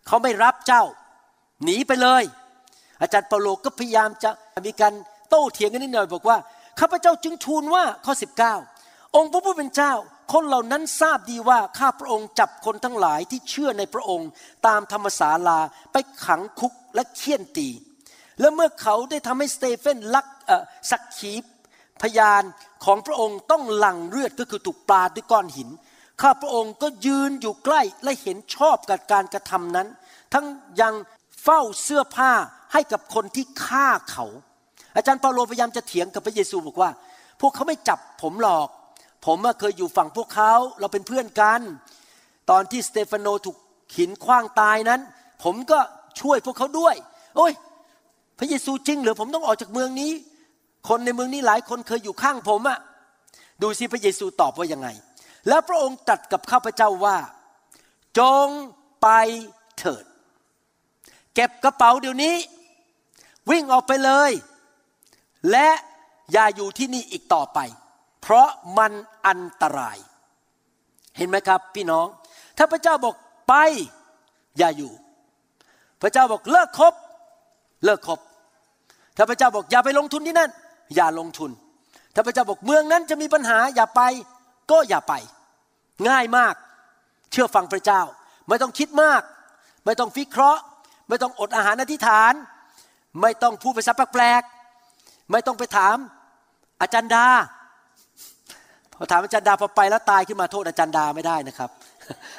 เขาไม่รับเจ้า หนีไปเลย อาจารย์เปาโลก็พยายามจะมีการโต้เถียงกันนิดหน่อยบอกว่าข้าพเจ้าจึงทูลว่าข้อ 19 องค์พระผู้เป็นเจ้า คนเหล่านั้นทราบดีว่าข้าพระองค์จับคนทั้งหลายที่เชื่อในพระองค์ตามธรรมศาลาไปขังคุกและเคี่ยนตี และเมื่อเขาได้ทำให้สเตเฟนลักสักขีพยานของพระองค์ต้องหลั่งเลือดก็คือถูกปลาดด้วยก้อนหิน ข้าพระองค์ก็ยืนอยู่ใกล้และเห็นชอบกับการกระทำนั้น ทั้งยังเฝ้าเสื้อผ้าให้กับคนที่ฆ่าเขา อาจารย์เปาโลพยายามจะเถียงกับพระเยซูบอกว่า พวกเขาไม่จับผมหรอก ผมเคยอยู่ฝั่งพวกเขาเราเป็นเพื่อนกัน ตอนที่สเตฟานโนถูกหินคว้างตายนั้น ผมก็ช่วยพวกเขาด้วย โอ้ย พระเยซูจริงหรือผมต้องออกจากเมืองนี้ คนในเมืองนี้หลายคนเคยอยู่ข้างผมอะดูสิพระเยซูตอบว่ายังไง แล้วพระองค์ตรัสกับข้าพเจ้าว่า จงไปเถิด เก็บกระเป๋าเดี๋ยวนี้ วิ่งออกไปเลย และอย่าอยู่ที่นี่อีกต่อไป เพราะมันอันตราย เห็นไหมครับพี่น้อง ถ้าพระเจ้าบอกไปอย่าอยู่ พระเจ้าบอกเลิกคบเลิกคบ ถ้าพระเจ้าบอกอย่าไปลงทุนที่นั่น อย่าลงทุน ถ้าพระเจ้าบอกเมืองนั้นจะมีปัญหาอย่าไปก็อย่าไป ง่ายมาก เชื่อฟังพระเจ้า ไม่ต้องคิดมาก ไม่ต้องฟิเคราะห์ ไม่ต้องอดอาหารอธิษฐาน ไม่ต้องพูดภาษาแปลกๆไม่ต้องไปถามอาจารย์ดา พอถามอาจารย์ดาพอไปแล้วตายขึ้นมาโทษอาจารย์ดาไม่ได้นะครับ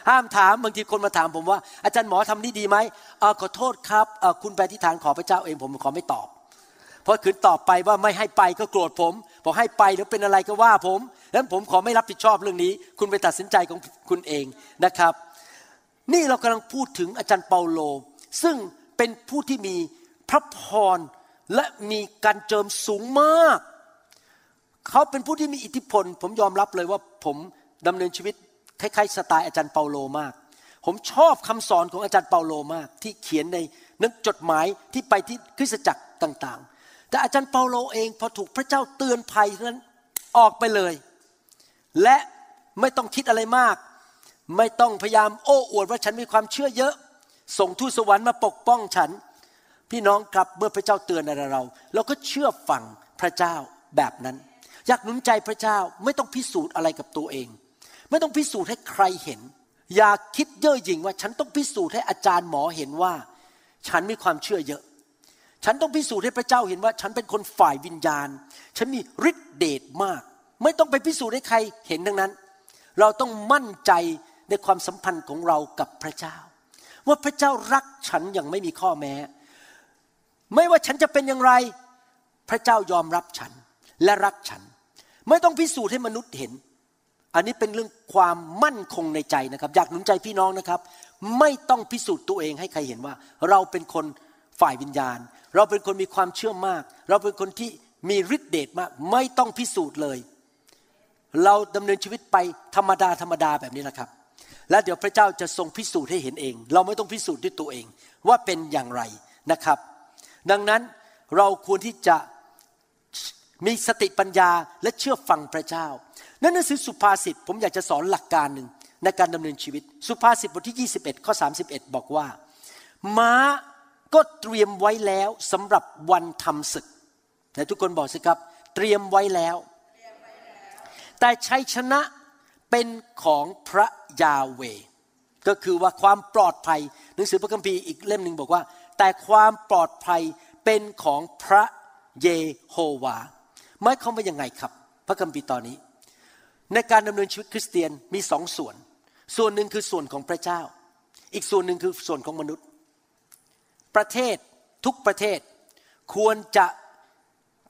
ห้ามถามบางทีคนมาถามผมว่าอาจารย์หมอทำนี่ดีไหมอขอโทษครับคุณไปที่ฐานขอพระเจ้าเองผมขอไม่ตอบ เพราะคืนตอบไปว่าไม่ให้ไปก็โกรธผมบอกให้ไปแล้วเป็นอะไรก็ว่าผมแล้วผมขอไม่รับผิดชอบเรื่องนี้ คุณไปตัดสินใจของคุณเองนะครับ นี่เรากำลังพูดถึงอาจารย์เปาโล ซึ่งเป็นผู้ที่มีพระพรและมีการเจิมสูงมาก เขาเป็นผู้ที่มีอิทธิพล ผมยอมรับเลยว่าผมดำเนินชีวิตคล้ายๆสไตล์อาจารย์เปาโลมาก ผมชอบคำสอนของอาจารย์เปาโลมาก ที่เขียนในหนังจดหมายที่ไปที่คริสตจักรต่างๆ แต่อาจารย์เปาโลเองพอถูกพระเจ้าเตือนภัยนั้นออกไปเลย และไม่ต้องคิดอะไรมาก ไม่ต้องพยายามโอ้อวดว่าฉันมีความเชื่อเยอะ ส่งทูตสวรรค์มาปกป้องฉัน พี่น้องครับเมื่อพระเจ้าเตือนอะไรเรา เราก็เชื่อฟังพระเจ้าแบบนั้น อยากหนุนใจพระเจ้าไม่ต้องพิสูจน์อะไรกับตัวเอง ไม่ต้องพิสูจน์ให้ใครเห็น อย่าคิดเย่อหยิ่งว่าฉันต้องพิสูจน์ให้อาจารย์หมอเห็นว่า ฉันมีความเชื่อเยอะ ฉันต้องพิสูจน์ให้พระเจ้าเห็นว่า ฉันเป็นคนฝ่ายวิญญาณ ฉันมีฤทธิเดชมาก ไม่ต้องไปพิสูจน์ให้ใครเห็นทั้งนั้น เราต้องมั่นใจในความสัมพันธ์ของเรากับพระเจ้า ว่าพระเจ้ารักฉันอย่างไม่มีข้อแม้ ไม่ว่าฉันจะเป็นอย่างไร พระเจ้ายอมรับฉันและรักฉัน ไม่ต้องพิสูจน์ให้มนุษย์เห็น อันนี้เป็นเรื่องความมั่นคงในใจนะครับ อยากหนุนใจพี่น้องนะครับ ไม่ต้องพิสูจน์ตัวเองให้ใครเห็นว่า เราเป็นคนฝ่ายวิญญาณ เราเป็นคนมีความเชื่อมาก เราเป็นคนที่มีฤทธิเดชมาก ไม่ต้องพิสูจน์เลย เราดำเนินชีวิตไปธรรมดาธรรมดาแบบนี้แหละครับ และเดี๋ยวพระเจ้าจะทรงพิสูจน์ให้เห็นเอง เราไม่ต้องพิสูจน์ด้วยตัวเองว่าเป็นอย่างไรนะครับ ดังนั้นเราควรที่จะ มีสติปัญญาและเชื่อฟังพระเจ้า นั่นหนังสือสุภาษิตผมอยากจะสอนหลักการหนึ่งในการดำเนินชีวิต สุภาษิตบทที่ 21 ข้อ 31 บอกว่า ม้าก็เตรียมไว้แล้วสำหรับวันทำศึกแต่ทุกคนบอกสิครับ เตรียมไว้แล้ว แต่ชัยชนะเป็นของพระยาเว ก็คือว่าความปลอดภัยหนังสือพระคัมภีร์อีกเล่มหนึ่งบอกว่า แต่ความปลอดภัยเป็นของพระเยโฮวา หมายความว่ายังไงครับ พระคัมภีร์ตอนนี้ ในการดำเนินชีวิตคริสเตียนมีสองส่วน ส่วนหนึ่งคือส่วนของพระเจ้า อีกส่วนหนึ่งคือส่วนของมนุษย์ ประเทศทุกประเทศควรจะ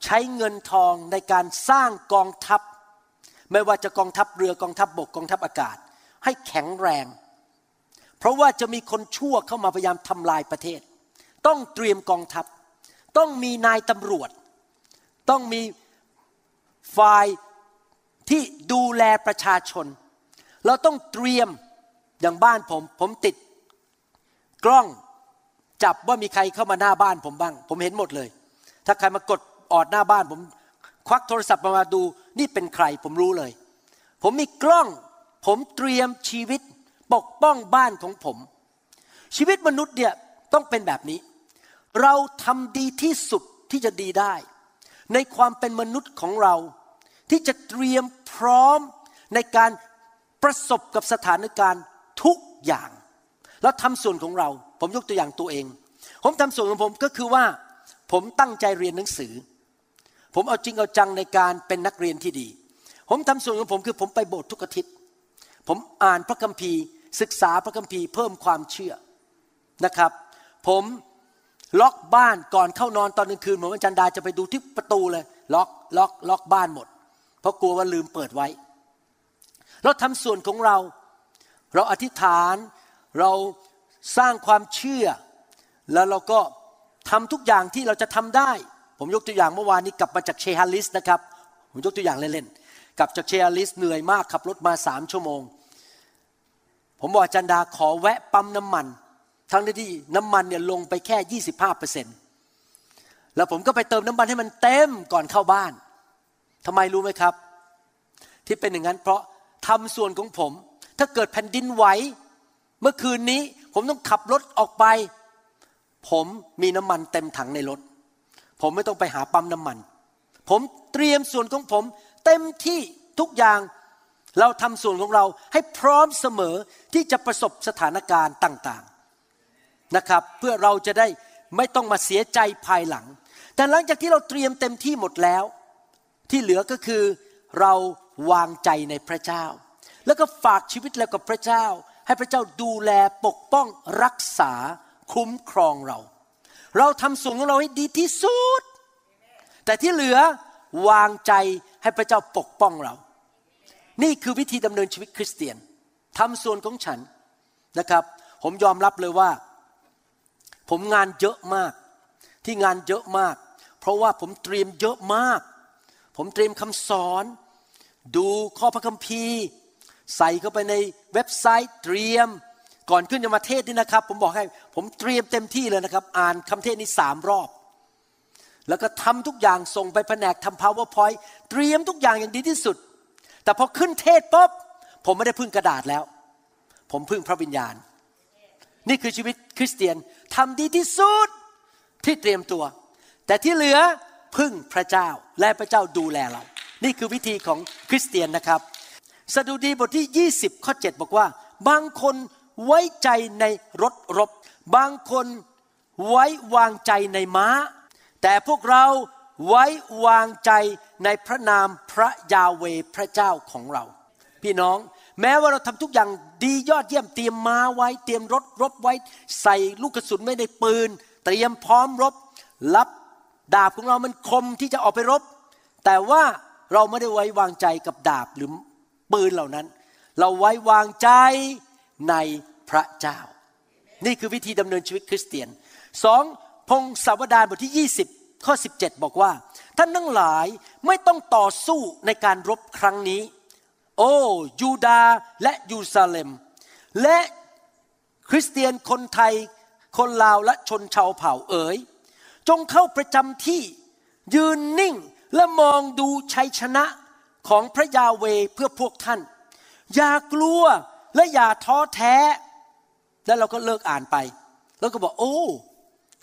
ใช้เงินทองในการสร้างกองทัพ ไม่ว่าจะกองทัพเรือกองทัพบบกกองทัพอากาศ ให้แข็งแรง เพราะว่าจะมีคนชั่วเข้ามาพยายามทำลายประเทศ ต้องเตรียมกองทัพ ต้องมีนายตำรวจ ต้องมี ฝ่ายที่ดูแลประชาชน เราต้องเตรียมอย่างบ้านผม ผมติดกล้องจับว่ามีใครเข้ามาหน้าบ้านผมบ้าง ผมเห็นหมดเลย ถ้าใครมากดออดหน้าบ้านผมควักโทรศัพท์มาดูนี่เป็นใครผมรู้เลย ผมมีกล้อง ผมเตรียมชีวิตปกป้องบ้านของผม ชีวิตมนุษย์เนี่ยต้องเป็นแบบนี้ เราทำดีที่สุดที่จะดีได้ ในความเป็นมนุษย์ของเรา ที่จะเตรียมพร้อมในการประสบกับสถานการณ์ทุกอย่าง แล้วทำส่วนของเรา ผมยกตัวอย่างตัวเอง ผมทำส่วนของผมก็คือว่า ผมตั้งใจเรียนหนังสือ ผมเอาจริงเอาจังในการเป็นนักเรียนที่ดี ผมทำส่วนของผมคือผมไปโบสถ์ทุกอาทิตย์ ผมอ่านพระคัมภีร์ ศึกษาพระคัมภีร์เพิ่มความเชื่อนะครับ ผม ล็อกบ้านก่อนเข้านอนตอนกลางคืนผมอาจารย์ดาจะไปดูที่ประตูเลย ล็อกล็อกล็อกบ้านหมด เพราะกลัวว่าลืมเปิดไว้ เราทำส่วนของเรา เราอธิษฐานเราสร้างความเชื่อ แล้วเราก็ทำทุกอย่างที่เราจะทำได้ ผมยกตัวอย่างเมื่อวานนี้กลับมาจากเชฮาลิสนะครับ ผมยกตัวอย่างเล่นๆกลับจากเชฮาลิสเหนื่อยมากขับรถมาสามชั่วโมง ผมบอกจารย์ดาขอแวะปั๊มน้ำมัน ทั้งที่น้ำมันเนี่ยลงไปแค่25เปอร์เซ็นต์แล้วผมก็ไปเติมน้ำมันให้มันเต็มก่อนเข้าบ้านทำไมรู้ไหมครับ ที่เป็นอย่างนั้นเพราะทำส่วนของผม ถ้าเกิดแผ่นดินไหวเมื่อคืนนี้ผมต้องขับรถออกไป ผมมีน้ำมันเต็มถังในรถ ผมไม่ต้องไปหาปั๊มน้ำมัน ผมเตรียมส่วนของผม เต็มที่ทุกอย่างเราทำส่วนของเราให้พร้อมเสมอที่จะประสบสถานการณ์ต่าง นะครับ เพื่อเราจะได้ไม่ต้องมาเสียใจภายหลัง แต่หลังจากที่เราเตรียมเต็มที่หมดแล้ว ที่เหลือก็คือเราวางใจในพระเจ้า แล้วก็ฝากชีวิตเรากับพระเจ้า ให้พระเจ้าดูแลปกป้องรักษาคุ้มครองเรา เราทำส่วนของเราให้ดีที่สุด แต่ที่เหลือวางใจให้พระเจ้าปกป้องเรา นี่คือวิธีดำเนินชีวิตคริสเตียนทำส่วนของฉันนะครับ ผมยอมรับเลยว่า ผมงานเยอะมาก ที่งานเยอะมาก เพราะว่าผมเตรียมเยอะมาก ผมเตรียมคำสอน ดูข้อพระคัมภีร์ ใส่เข้าไปในเว็บไซต์เตรียม ก่อนขึ้นจะมาเทศนี่นะครับ ผมบอกให้ผมเตรียมเต็มที่เลยนะครับ อ่านคำเทศนี้สามรอบ แล้วก็ทำทุกอย่างส่งไปแผนกทำ powerpoint เตรียมทุกอย่างอย่างดีที่สุด แต่พอขึ้นเทศปุ๊บผมไม่ได้พึ่งกระดาษแล้ว ผมพึ่งพระวิญญาณ นี่คือชีวิตคริสเตียนทำดีที่สุดที่เตรียมตัว แต่ที่เหลือพึ่งพระเจ้าและพระเจ้าดูแลเรา นี่คือวิธีของคริสเตียนนะครับ สดุดีบทที่ 20 ข้อ 7 บอกว่า บางคนไว้ใจในรถรบ บางคนไว้วางใจในม้า แต่พวกเราไว้วางใจในพระนามพระยาเวพระเจ้าของเรา พี่น้อง แม้ว่าเราทำทุกอย่างดียอดเยี่ยมเตรียมม้าไว้ เตรียมรถรบไว้ ใส่ลูกกระสุนไว้ในปืน เตรียมพร้อมรบ รับดาบของเรามันคมที่จะออกไปรบ แต่ว่าเราไม่ได้ไว้วางใจกับดาบหรือปืนเหล่านั้น เราไว้วางใจในพระเจ้า นี่คือวิธีดำเนินชีวิตคริสเตียนสองพงศาวดารบทที่ 20 ข้อ 17 บอกว่า ท่านทั้งหลายไม่ต้องต่อสู้ในการรบครั้งนี้ โอ้ยูดาและยูซาเลม และคริสเตียนคนไทยคนลาวและชนชาวเผ่าเอ๋ย จงเข้าประจำที่ยืนนิ่งและมองดูชัยชนะของพระยาเวเพื่อพวกท่าน อย่ากลัวและอย่าท้อแท้ แล้วเราก็เลิกอ่านไป แล้วก็บอกโอ้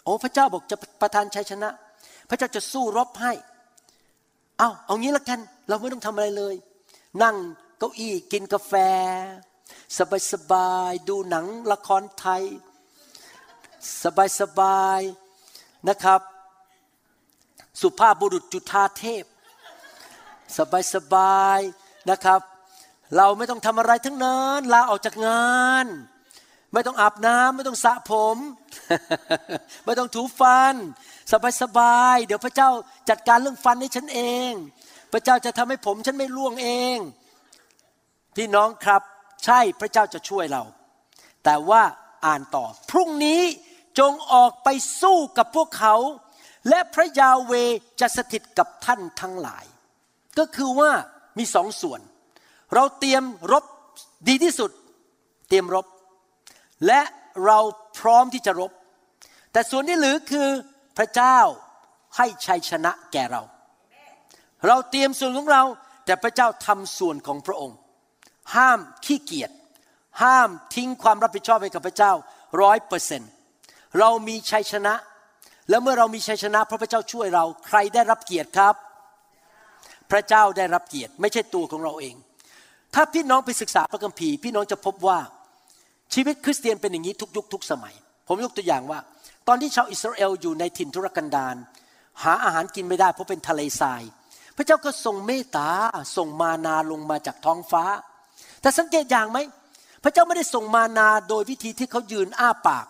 โอ้พระเจ้าบอกจะประทานชัยชนะ พระเจ้าจะสู้รบให้ เอาเอางี้ละกัน เราไม่ต้องทำอะไรเลย นั่งเก้าอี้กินกาแฟ สบายสบายๆดูหนังละครไทย สบายสบายๆนะครับ สุภาพบุรุษจุธาเทพ สบายสบายๆนะครับ เราไม่ต้องทำอะไรทั้งนั้นลาออกจากงาน ไม่ต้องอาบน้ำไม่ต้องสระผม ไม่ต้องถูฟัน สบายสบายๆเดี๋ยวพระเจ้าจัดการเรื่องฟันให้ฉันเอง พระเจ้าจะทำให้ผมฉันไม่ร่วงเอง พี่น้องครับใช่พระเจ้าจะช่วยเรา แต่ว่าอ่านต่อ พรุ่งนี้จงออกไปสู้กับพวกเขา และพระยาเวจะสถิตกับท่านทั้งหลาย ก็คือว่ามีสองส่วน เราเตรียมรบดีที่สุด เตรียมรบ และเราพร้อมที่จะรบ แต่ส่วนที่เหลือคือพระเจ้าให้ชัยชนะแก่เรา เราเตรียมส่วนของเรา แต่พระเจ้าทำส่วนของพระองค์ ห้ามขี้เกียจห้ามทิ้งความรับผิดชอบให้กับพระเจ้าร้อยเปอร์เซ็นต์เรามีชัยชนะ แล้วเมื่อเรามีชัยชนะพระพระเจ้าช่วยเราใครได้รับเกียรติครับ พระเจ้าได้รับเกียรติไม่ใช่ตัวของเราเอง ถ้าพี่น้องไปศึกษาพระคัมภีร์พี่น้องจะพบว่าชีวิตคริสเตียนเป็นอย่างนี้ทุกยุคทุกสมัย ผมยกตัวอย่างว่า ตอนที่ชาวอิสราเอลอยู่ในถิ่นทุรกันดารหาอาหารกินไม่ได้เพราะเป็นทะเลทราย ระเจ้าก็ทรงเมตตาส่งมานาลงมาจากท้องฟ้า แต่สังเกตอย่างไหม พระเจ้าไม่ได้ส่งมานาโดยวิธีที่เขายืนอ้าปาก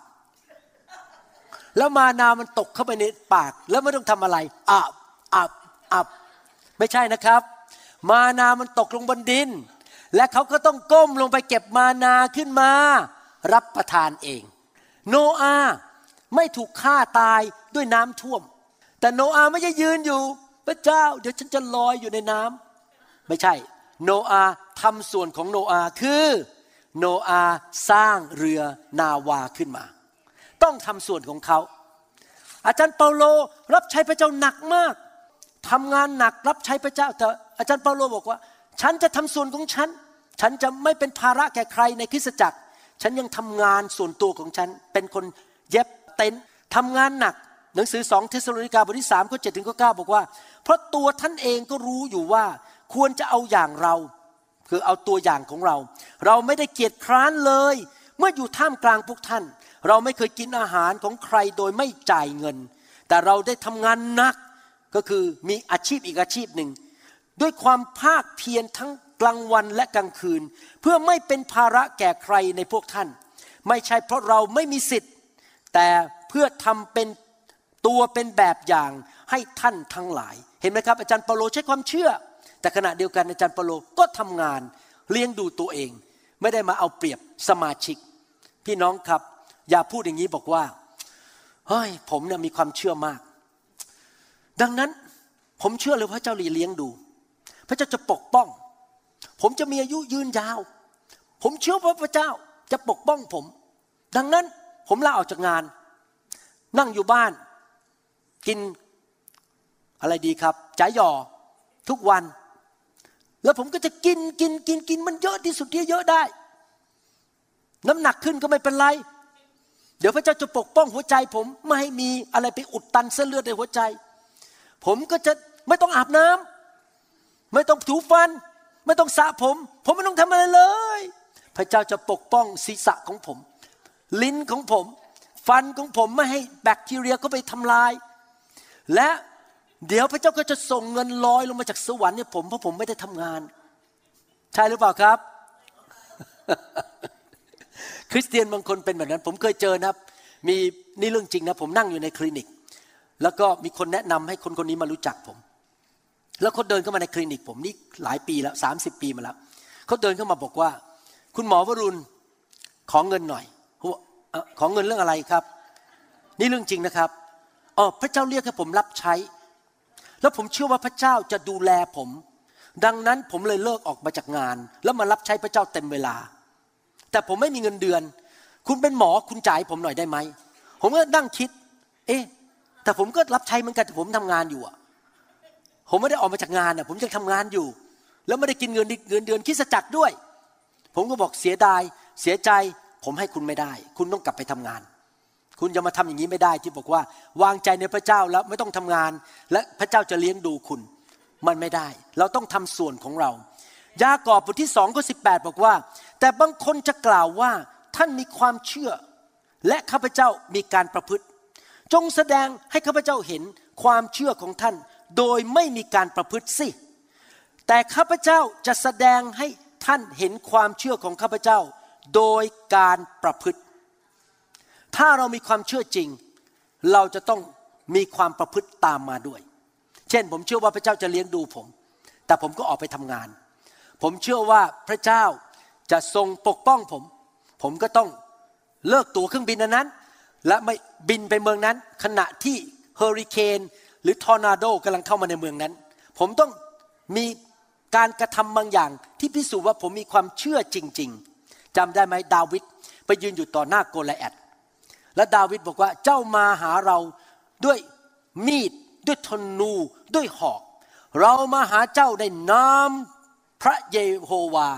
แล้วมานามันตกเข้าไปในปาก แล้วไม่ต้องทำอะไรอับอับอับไม่ใช่นะครับ มานามันตกลงบนดิน และเขาก็ต้องก้มลงไปเก็บมานาขึ้นมา รับประทานเอง โนอาห์ไม่ถูกฆ่าตายด้วยน้ำท่วม แต่โนอาห์ไม่ใช่ยืนอยู่ พระเจ้าเดี๋ยวฉันจะลอยอยู่ในน้ำไม่ใช่ โนอาทำส่วนของโนอาคือโนอาสร้างเรือนาวาขึ้นมา ต้องทำส่วนของเขา อาจารย์เปาโลรับใช้พระเจ้าหนักมากทำงานหนักรับใช้พระเจ้าแต่อาจารย์เปาโลบอกว่า ฉันจะทำส่วนของฉัน ฉันจะไม่เป็นภาระแก่ใครในคริสตจักร ฉันยังทำงานส่วนตัวของฉัน เป็นคนเย็บเต็นท์ทำงานหนัก หนังสือสองเธสะโลนิกาบทที่สามข้อเจ็ดถึงข้อเก้าบอกว่า เพราะตัวท่านเองก็รู้อยู่ว่าควรจะเอาอย่างเรา คือเอาตัวอย่างของเรา เราไม่ได้เกียจคร้านเลย เมื่ออยู่ท่ามกลางพวกท่าน เราไม่เคยกินอาหารของใครโดยไม่จ่ายเงิน แต่เราได้ทำงานหนักก็คือมีอาชีพอีกอาชีพหนึ่ง ด้วยความภาคเพียรทั้งกลางวันและกลางคืน เพื่อไม่เป็นภาระแก่ใครในพวกท่าน ไม่ใช่เพราะเราไม่มีสิทธิ์ แต่เพื่อทำเป็น ตัวเป็นแบบอย่างให้ท่านทั้งหลาย เห็นไหมครับอาจารย์เปาโลใช้ความเชื่อ แต่ขณะเดียวกันอาจารย์เปาโลก็ทำงานเลี้ยงดูตัวเอง ไม่ได้มาเอาเปรียบสมาชิก พี่น้องครับ อย่าพูดอย่างนี้บอกว่าเฮ้ยผมเนี่ยมีความเชื่อมาก ดังนั้นผมเชื่อเลยพระเจ้าเลี้ยงดู พระเจ้าจะปกป้อง ผมจะมีอายุยืนยาว ผมเชื่อว่าพระเจ้าจะปกป้องผม ดังนั้นผมลาออกจากงาน นั่งอยู่บ้าน กินอะไรดีครับจ่ายหยอทุกวัน แล้วผมก็จะกินกินกินกินมันเยอะที่สุดที่เยอะได้ น้ำหนักขึ้นก็ไม่เป็นไร เดี๋ยวพระเจ้าจะปกป้องหัวใจ ผมไม่ให้มีอะไรไปอุดตันเส้นเลือดในหัวใจ ผมก็จะไม่ต้องอาบน้ำไม่ต้องถูฟัน ไม่ต้องสระผม ผมไม่ต้องทำอะไรเลย พระเจ้าจะปกป้องศีรษะของผม ลิ้นของผม ฟันของผมไม่ให้แบคทีเรียเข้าไปทำลาย และเดี๋ยวพระเจ้าก็จะส่งเงินลอยลงมาจากสวรรค์ให้ผมเพราะผมไม่ได้ทำงาน ใช่หรือเปล่าครับ คริสเตียนบางคนเป็นแบบนั้น ผมเคยเจอนะครับมีนี่เรื่องจริงนะผมนั่งอยู่ในคลินิก แล้วก็มีคนแนะนำให้คนคนนี้มารู้จักผม แล้วเขาเดินเข้ามาในคลินิก ผมนี่หลายปีแล้วสามสิบปีมาแล้วเขาเดินเข้ามาบอกว่า คุณหมอวรุณขอเงินหน่อยขอเงินเรื่องอะไรครับ นี่เรื่องจริงนะครับ อ๋อพระเจ้าเรียกให้ผมรับใช้ แล้วผมเชื่อว่าพระเจ้าจะดูแลผม ดังนั้นผมเลยเลิกออกมาจากงาน แล้วมารับใช้พระเจ้าเต็มเวลา แต่ผมไม่มีเงินเดือน คุณเป็นหมอคุณจ่ายผมหน่อยได้ไหม ผมก็นั่งคิด เอ๊ะแต่ผมก็รับใช้เหมือนกันแต่ผมทำงานอยู่อะผมไม่ได้ออกมาจากงานอะผมยังทำงานอยู่ แล้วไม่ได้กินเงินเงินเดือนคริสจักรด้วย ผมก็บอกเสียดายเสียใจ ผมให้คุณไม่ได้ คุณต้องกลับไปทำงาน คุณจะมาทำอย่างนี้ไม่ได้ที่บอกว่า วางใจในพระเจ้าแล้วไม่ต้องทำงาน และพระเจ้าจะเลี้ยงดูคุณ มันไม่ได้ เราต้องทำส่วนของเรา ยากอบบทที่สองข้อสิบอกว่า แต่บางคนจะกล่าวว่าท่านมีความเชื่อ และข้าพเจ้ามีการประพฤติ จงแสดงให้ข้าพเจ้าเห็นความเชื่อของท่าน โดยไม่มีการประพฤติสิแต่ข้าพเจ้าจะแสดงให้ท่านเห็นความเชื่อของข้าพเจ้า โดยการประพฤติ ถ้าเรามีความเชื่อจริง เราจะต้องมีความประพฤติตามมาด้วย เช่น ผมเชื่อว่าพระเจ้าจะเลี้ยงดูผม แต่ผมก็ออกไปทำงาน ผมเชื่อว่าพระเจ้าจะทรงปกป้องผม ผมก็ต้องเลิกตั๋วเครื่องบินนนั้น และไม่บินไปเมืองนั้น ขณะที่เฮอริเคนหรือทอร์นาโดกำลังเข้ามาในเมืองนั้น ผมต้องมีการกระทำบางอย่างที่พิสูจน์ว่าผมมีความเชื่อจริง ๆจำได้ไหมดาวิดไปยืนอยู่ต่อหน้าโกลแอด และดาวิดบอกว่าเจ้ามาหาเราด้วยมีดด้วยธนูด้วยหอก เรามาหาเจ้าในนามพระเยโฮวา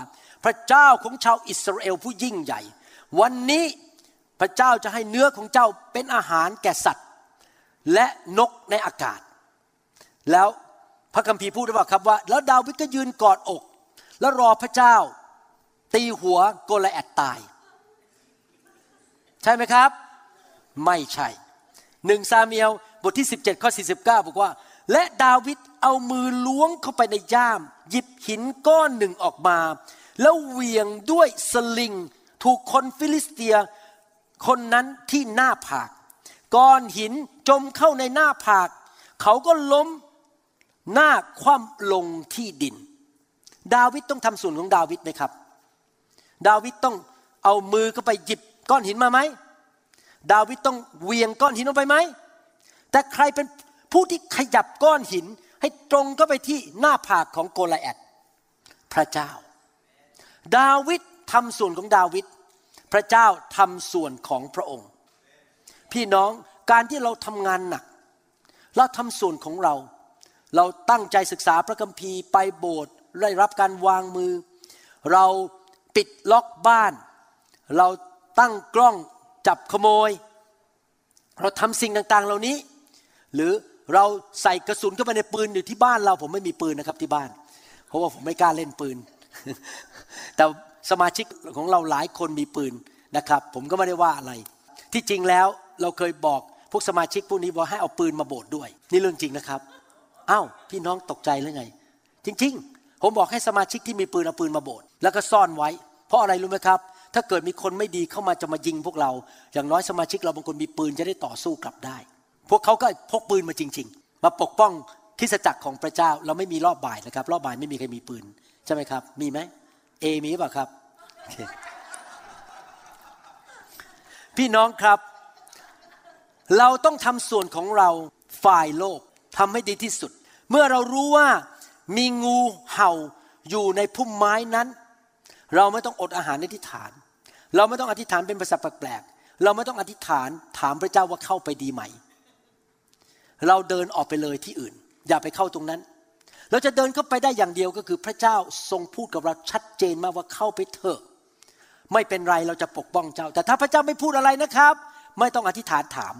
พระเจ้าของชาวอิสราเอลผู้ยิ่งใหญ่ วันนี้พระเจ้าจะให้เนื้อของเจ้าเป็นอาหารแก่สัตว์ และนกในอากาศ แล้วพระคัมภีร์พูดไว้ว่าครับว่า แล้วดาวิดก็ยืนกอดอก แล้วรอพระเจ้า ตีหัวโกลิอัทตาย ใช่ไหมครับ ไม่ใช่หนึ่งซามูเอลบทที่ 17ข้อ49บอกว่า และดาวิดเอามือล้วงเข้าไปในย่าม หยิบหินก้อนหนึ่งออกมา แล้วเหวี่ยงด้วยสลิง ถูกคนฟิลิสเตีย คนนั้นที่หน้าผากก้อนหินจมเข้าในหน้าผาก เขาก็ล้มหน้าคว่ำลงที่ดิน ดาวิดต้องทำส่วนของดาวิดไหมครับ ดาวิดต้องเอามือเข้าไปหยิบก้อนหินมาไหม ดาวิดต้องเวียงก้อนหินลงไปไหม แต่ใครเป็นผู้ที่ขยับก้อนหินให้ตรงเข้าไปที่หน้าผากของโกลแอดพระเจ้า ดาวิดทำส่วนของดาวิดพระเจ้าทำส่วนของพระองค์ พี่น้องการที่เราทำงานหนัก เราทำส่วนของเรา เราตั้งใจศึกษาพระคัมภีร์ไปโบสถ์ได้รับการวางมือ เราปิดล็อกบ้าน เราตั้งกล้อง จับขโมย เราทำสิ่งต่างๆ เหล่านี้ หรือเราใส่กระสุนเข้าไปในปืนอยู่ที่บ้านเราผมไม่มีปืนนะครับที่บ้าน เพราะว่าผมไม่กล้าเล่นปืน แต่สมาชิกของเราหลายคนมีปืนนะครับ ผมก็ไม่ได้ว่าอะไร ที่จริงแล้วเราเคยบอกพวกสมาชิกพวกนี้ว่าให้เอาปืนมาโบสถ์ด้วย นี่เรื่องจริงนะครับอ้าวพี่น้องตกใจหรือไง จริง ๆ ผมบอกให้สมาชิกที่มีปืนเอาปืนมาโบสถ์แล้วก็ซ่อนไว้ เพราะอะไรรู้ไหมครับ ถ้าเกิดมีคนไม่ดีเข้ามาจะมายิงพวกเรา อย่างน้อยสมาชิกเราบางคนมีปืนจะได้ต่อสู้กลับได้ พวกเขาก็พกปืนมาจริง ๆ มาปกป้องคริสจักรของพระเจ้าเราไม่มีรอบบ่ายนะครับ รอบบ่ายไม่มีใครมีปืนใช่ไหมครับ มีไหมเอมีเปล่าครับ พี่น้องครับ เราต้องทำส่วนของเราฝ่ายโลกทำให้ดีที่สุด เมื่อเรารู้ว่ามีงูเห่าอยู่ในพุ่มไม้นั้น เราไม่ต้องอดอาหารในที่ฐาน เราไม่ต้องอธิษฐานเป็นภาษาแปลกๆเราไม่ต้องอธิษฐานถามพระเจ้าว่าเข้าไปดีไหม เราเดินออกไปเลยที่อื่น อย่าไปเข้าตรงนั้น เราจะเดินเข้าไปได้อย่างเดียวก็คือพระเจ้าทรงพูดกับเราชัดเจนมากว่าเข้าไปเถอะ ไม่เป็นไรเราจะปกป้องเจ้า แต่ถ้าพระเจ้าไม่พูดอะไรนะครับ ไม่ต้องอธิษฐานถาม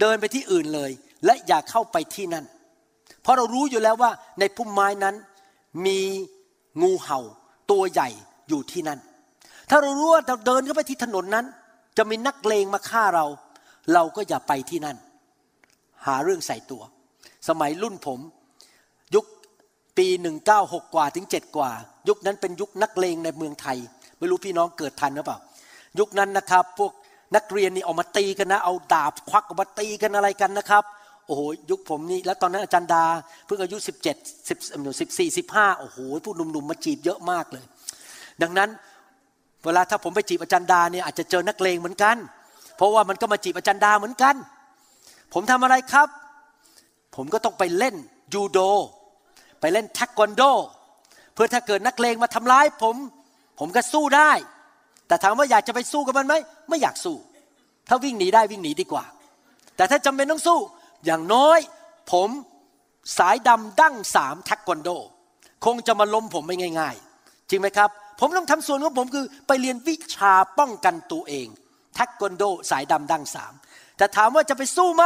เดินไปที่อื่นเลย และอย่าเข้าไปที่นั่น เพราะเรารู้อยู่แล้วว่าในพุ่มไม้นั้นมีงูเห่าตัวใหญ่อยู่ที่นั่น ถ้าเรารู้ว่าเราเดินเข้าไปที่ถนนนั้น จะมีนักเลงมาฆ่าเรา เราก็อย่าไปที่นั่น หาเรื่องใส่ตัว สมัยรุ่นผม ยุคปี196กว่าถึง7กว่า ยุคนั้นเป็นยุคนักเลงในเมืองไทย ไม่รู้พี่น้องเกิดทันหรือเปล่า ยุคนั้นนะครับ พวกนักเรียนนี่ออกมาตีกันนะ เอาดาบควักออกมาตีกันอะไรกันนะครับโอ้โหยุคผมนี่แล้วตอนนั้นอาจารย์ดาเพิ่งอายุ 17 10 14 15โอ้โหผู้หนุ่มๆมาจีบเยอะมากเลย ดังนั้น เวลาถ้าผมไปจีบอาจารย์ดาเนี่ยอาจจะเจอนักเลงเหมือนกัน เพราะว่ามันก็มาจีบอาจารย์ดาเหมือนกัน ผมทำอะไรครับ ผมก็ต้องไปเล่นยูโด ไปเล่นแทควันโด เพื่อถ้าเกิดนักเลงมาทำร้ายผม ผมก็สู้ได้ แต่ถามว่าอยากจะไปสู้กับมันไหมไม่อยากสู้ ถ้าวิ่งหนีได้วิ่งหนีดีกว่า แต่ถ้าจำเป็นต้องสู้อย่างน้อย ผมสายดำดั้งสามแทควันโด คงจะมาล้มผมไม่ง่าย ๆ จริงไหมครับ ผมต้องทำส่วนของผมคือไปเรียนวิชาป้องกันตัวเองแทควันโดสายดำดังสามแต่ถามว่าจะไปสู้ไหม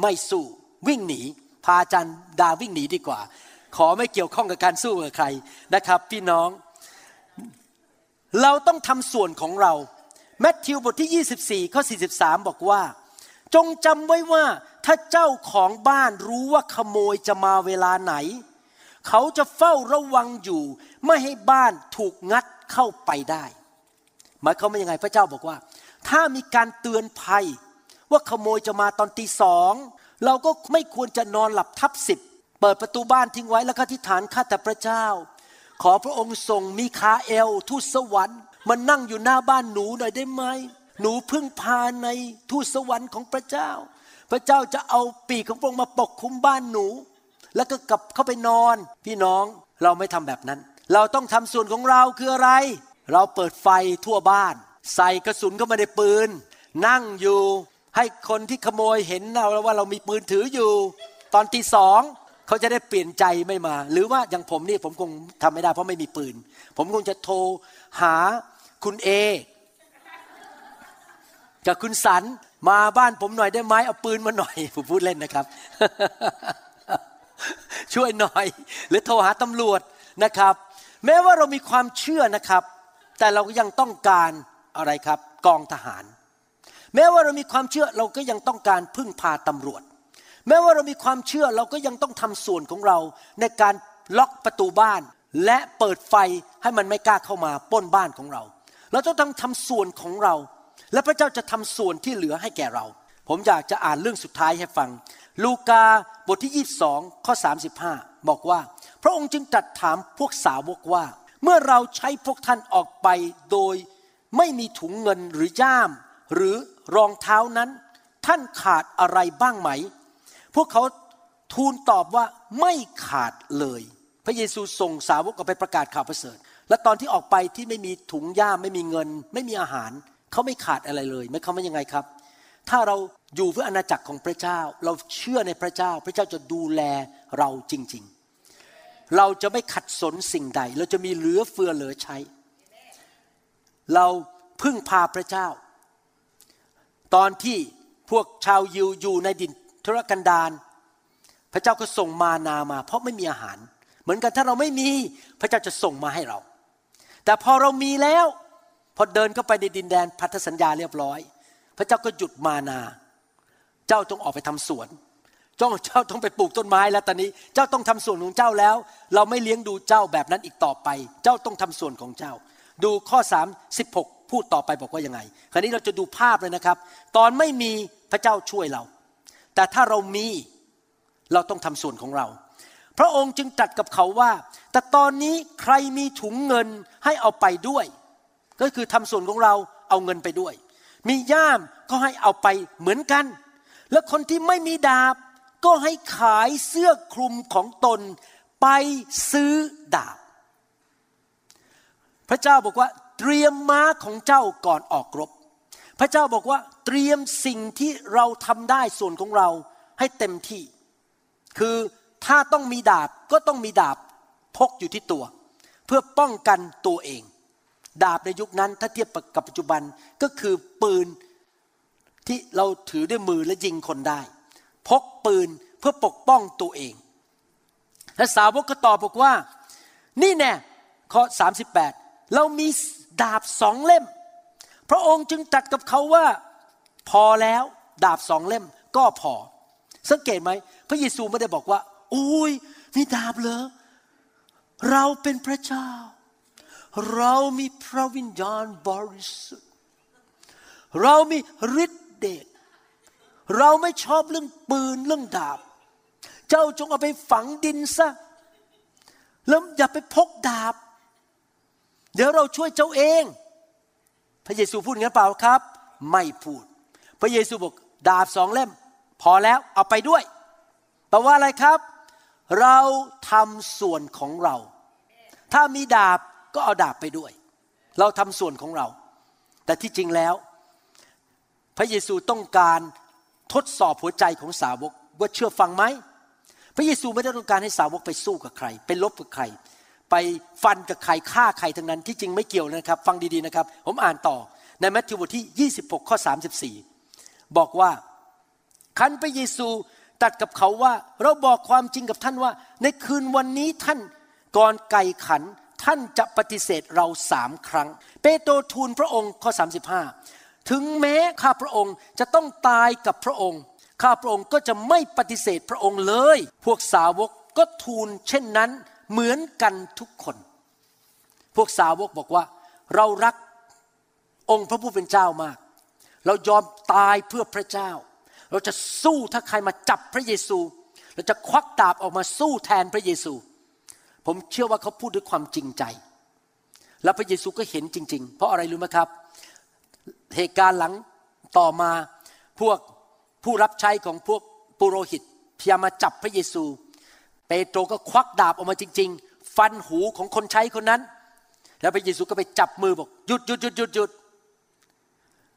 ไม่สู้วิ่งหนีพาอาจารย์ดาวิ่งหนีดีกว่า ขอไม่เกี่ยวข้องกับการสู้กับใครนะครับ พี่น้อง เราต้องทำส่วนของเราแมทธิวบทที่ 24ข้อ43 บอกว่า จงจำไว้ว่าถ้าเจ้าของบ้านรู้ว่าขโมยจะมาเวลาไหน เขาจะเฝ้าระวังอยู่ ไม่ให้บ้านถูกงัดเข้าไปได้ หมายความว่ายังไงพระเจ้าบอกว่า ถ้ามีการเตือนภัย ว่าขโมยจะมาตอนตีสองเราก็ไม่ควรจะนอนหลับทับสิบเปิดประตูบ้านทิ้งไว้แล้วก็ทิฐานข้าแต่พระเจ้า ขอพระองค์ส่งมีคาเอลทูตสวรรค์มานั่งอยู่หน้าบ้านหนูหน่อยได้ไหมหนูพึ่งพาในทูตสวรรค์ของพระเจ้า พระเจ้าจะเอาปีกของพระองค์มาปกคุมบ้านหนู แล้วก็กลับเข้าไปนอน พี่น้องเราไม่ทำแบบนั้น เราต้องทำส่วนของเราคืออะไร เราเปิดไฟทั่วบ้าน ใส่กระสุนเข้ามาในปืน นั่งอยู่ให้คนที่ขโมยเห็นเราว่าเรามีปืนถืออยู่ ตอนตีสองเขาจะได้เปลี่ยนใจไม่มา หรือว่าอย่างผมนี่ผมคงทำไม่ได้เพราะไม่มีปืน ผมคงจะโทรหาคุณเอกับคุณสันมาบ้านผมหน่อยได้ไหมเอาปืนมาหน่อย ผมพูดเล่นนะครับ ช่วยหน่อย หรือโทรหาตำรวจนะครับ แม้ว่าเรามีความเชื่อนะครับ แต่เราก็ยังต้องการอะไรครับ กองทหาร แม้ว่าเรามีความเชื่อเราก็ยังต้องการพึ่งพาตำรวจ แม้ว่าเรามีความเชื่อเราก็ยังต้องทำส่วนของเรา ในการล็อกประตูบ้าน และเปิดไฟให้มันไม่กล้าเข้ามาป้นบ้านของเรา เราต้องทำทำส่วนของเรา และพระเจ้าจะทำส่วนที่เหลือให้แก่เรา ผมอยากจะอ่านเรื่องสุดท้ายให้ฟัง ลูกาบทที่ 22 ข้อ 35 บอกว่า พระองค์จึงตรัสถามพวกสาวกว่า เมื่อเราใช้พวกท่านออกไปโดยไม่มีถุงเงินหรือย่าม หรือรองเท้านั้น ท่านขาดอะไรบ้างไหม พวกเขาทูลตอบว่าไม่ขาดเลย พระเยซูส่งสาวกออกไปประกาศข่าวประเสริฐ และตอนที่ออกไปที่ไม่มีถุงย่ามไม่มีเงิน ไม่มีอาหาร เขาไม่ขาดอะไรเลยไม่เขาไม่ยังไงครับ ถ้าเราอยู่เพื่ออาณาจักรของพระเจ้า เราเชื่อในพระเจ้า พระเจ้าจะดูแลเราจริง ๆ เราจะไม่ขัดสนสิ่งใด เราจะมีเหลือเฟือเหลือใช้ เราพึ่งพาพระเจ้า ตอนที่พวกชาวยิวอยู่ในดินทุรกันดารพระเจ้าก็ส่งมานามา เพราะไม่มีอาหาร เหมือนกันถ้าเราไม่มีพระเจ้าจะส่งมาให้เรา แต่พอเรามีแล้ว พอเดินเข้าไปในดินแดนพันธสัญญาเรียบร้อย พระเจ้าก็หยุดมานา เจ้าต้องออกไปทำสวนเจ้าเจ้าต้องไปปลูกต้นไม้แล้วตอนนี้ เจ้าต้องทำส่วนของเจ้าแล้ว เราไม่เลี้ยงดูเจ้าแบบนั้นอีกต่อไป เจ้าต้องทำส่วนของเจ้า ดูข้อ3 16 พูดต่อไปบอกว่ายังไง คราวนี้เราจะดูภาพเลยนะครับ ตอนไม่มีพระเจ้าช่วยเรา แต่ถ้าเรามีเราต้องทำส่วนของเรา พระองค์จึงตรัสกับเขาว่า แต่ตอนนี้ใครมีถุงเงินให้เอาไปด้วย ก็คือทำส่วนของเราเอาเงินไปด้วย มีย่ามก็ให้เอาไปเหมือนกัน และคนที่ไม่มีดาบ ก็ให้ขายเสื้อคลุมของตนไปซื้อดาบ พระเจ้าบอกว่าเตรียมม้าของเจ้าก่อนออกรบ พระเจ้าบอกว่าเตรียมสิ่งที่เราทำได้ส่วนของเราให้เต็มที่ คือถ้าต้องมีดาบก็ต้องมีดาบพกอยู่ที่ตัว เพื่อป้องกันตัวเอง ดาบในยุคนั้นถ้าเทียบกับปัจจุบันก็คือปืนที่เราถือด้วยมือและยิงคนได้ พกปืนเพื่อปกป้องตัวเองและสาวกก็ตอบบอกว่า นี่แน่ข้อ 38 เรามีดาบสองเล่ม พระองค์จึงตรัสกับเขาว่า พอแล้วดาบสองเล่มก็พอ สังเกตไหม พระเยซูไม่ได้บอกว่าอุ้ยมีดาบเหรอเราเป็นพระเจ้า เรามีพระวิญญาณบริสุทธิ์ เรามีฤทธิเดช เราไม่ชอบเรื่องปืนเรื่องดาบ เจ้าจงเอาไปฝังดินซะ แล้วอย่าไปพกดาบ เดี๋ยวเราช่วยเจ้าเอง พระเยซูพูดงั้นเปล่าครับ ไม่พูด พระเยซูบอกดาบสองเล่ม พอแล้วเอาไปด้วยแปลว่าอะไรครับ เราทำส่วนของเรา ถ้ามีดาบ ก็เอาดาบไปด้วย เราทำส่วนของเรา แต่ที่จริงแล้ว พระเยซูต้องการทดสอบหัวใจของสาวกว่าเชื่อฟังไหม พระเยซูไม่ได้ต้องการให้สาวกไปสู้กับใคร ไปลบกับใคร ไปฟันกับใครฆ่าใครทั้งนั้นที่จริงไม่เกี่ยวนะครับ ฟังดีๆนะครับ ผมอ่านต่อในมัทธิวบทที่ 26 ข้อ 34 บอกว่าคันพระเยซูตรัสกับเขาว่า เราบอกความจริงกับท่านว่า ในคืนวันนี้ท่านก่อนไก่ขัน ท่านจะปฏิเสธเราสามครั้ง เปโตรทูลพระองค์ข้อ 35 ถึงแม้ข้าพระองค์จะต้องตายกับพระองค์ ข้าพระองค์ก็จะไม่ปฏิเสธพระองค์เลย พวกสาวกก็ทูลเช่นนั้นเหมือนกันทุกคน พวกสาวกบอกว่า เรารักองค์พระผู้เป็นเจ้ามาก เรายอมตายเพื่อพระเจ้า เราจะสู้ถ้าใครมาจับพระเยซู เราจะควักดาบออกมาสู้แทนพระเยซู ผมเชื่อว่าเขาพูดด้วยความจริงใจ แล้วพระเยซูก็เห็นจริง ๆ เพราะอะไรรู้ไหมครับ เหตุการณ์หลังต่อมาพวกผู้รับใช้ของพวกปุโรหิตพยายามมาจับพระเยซู เปโตรก็ควักดาบออกมาจริง ๆ ฟันหูของคนใช้คนนั้น แล้วพระเยซูก็ไปจับมือบอกหยุดหยุดหยุดหยุดหยุด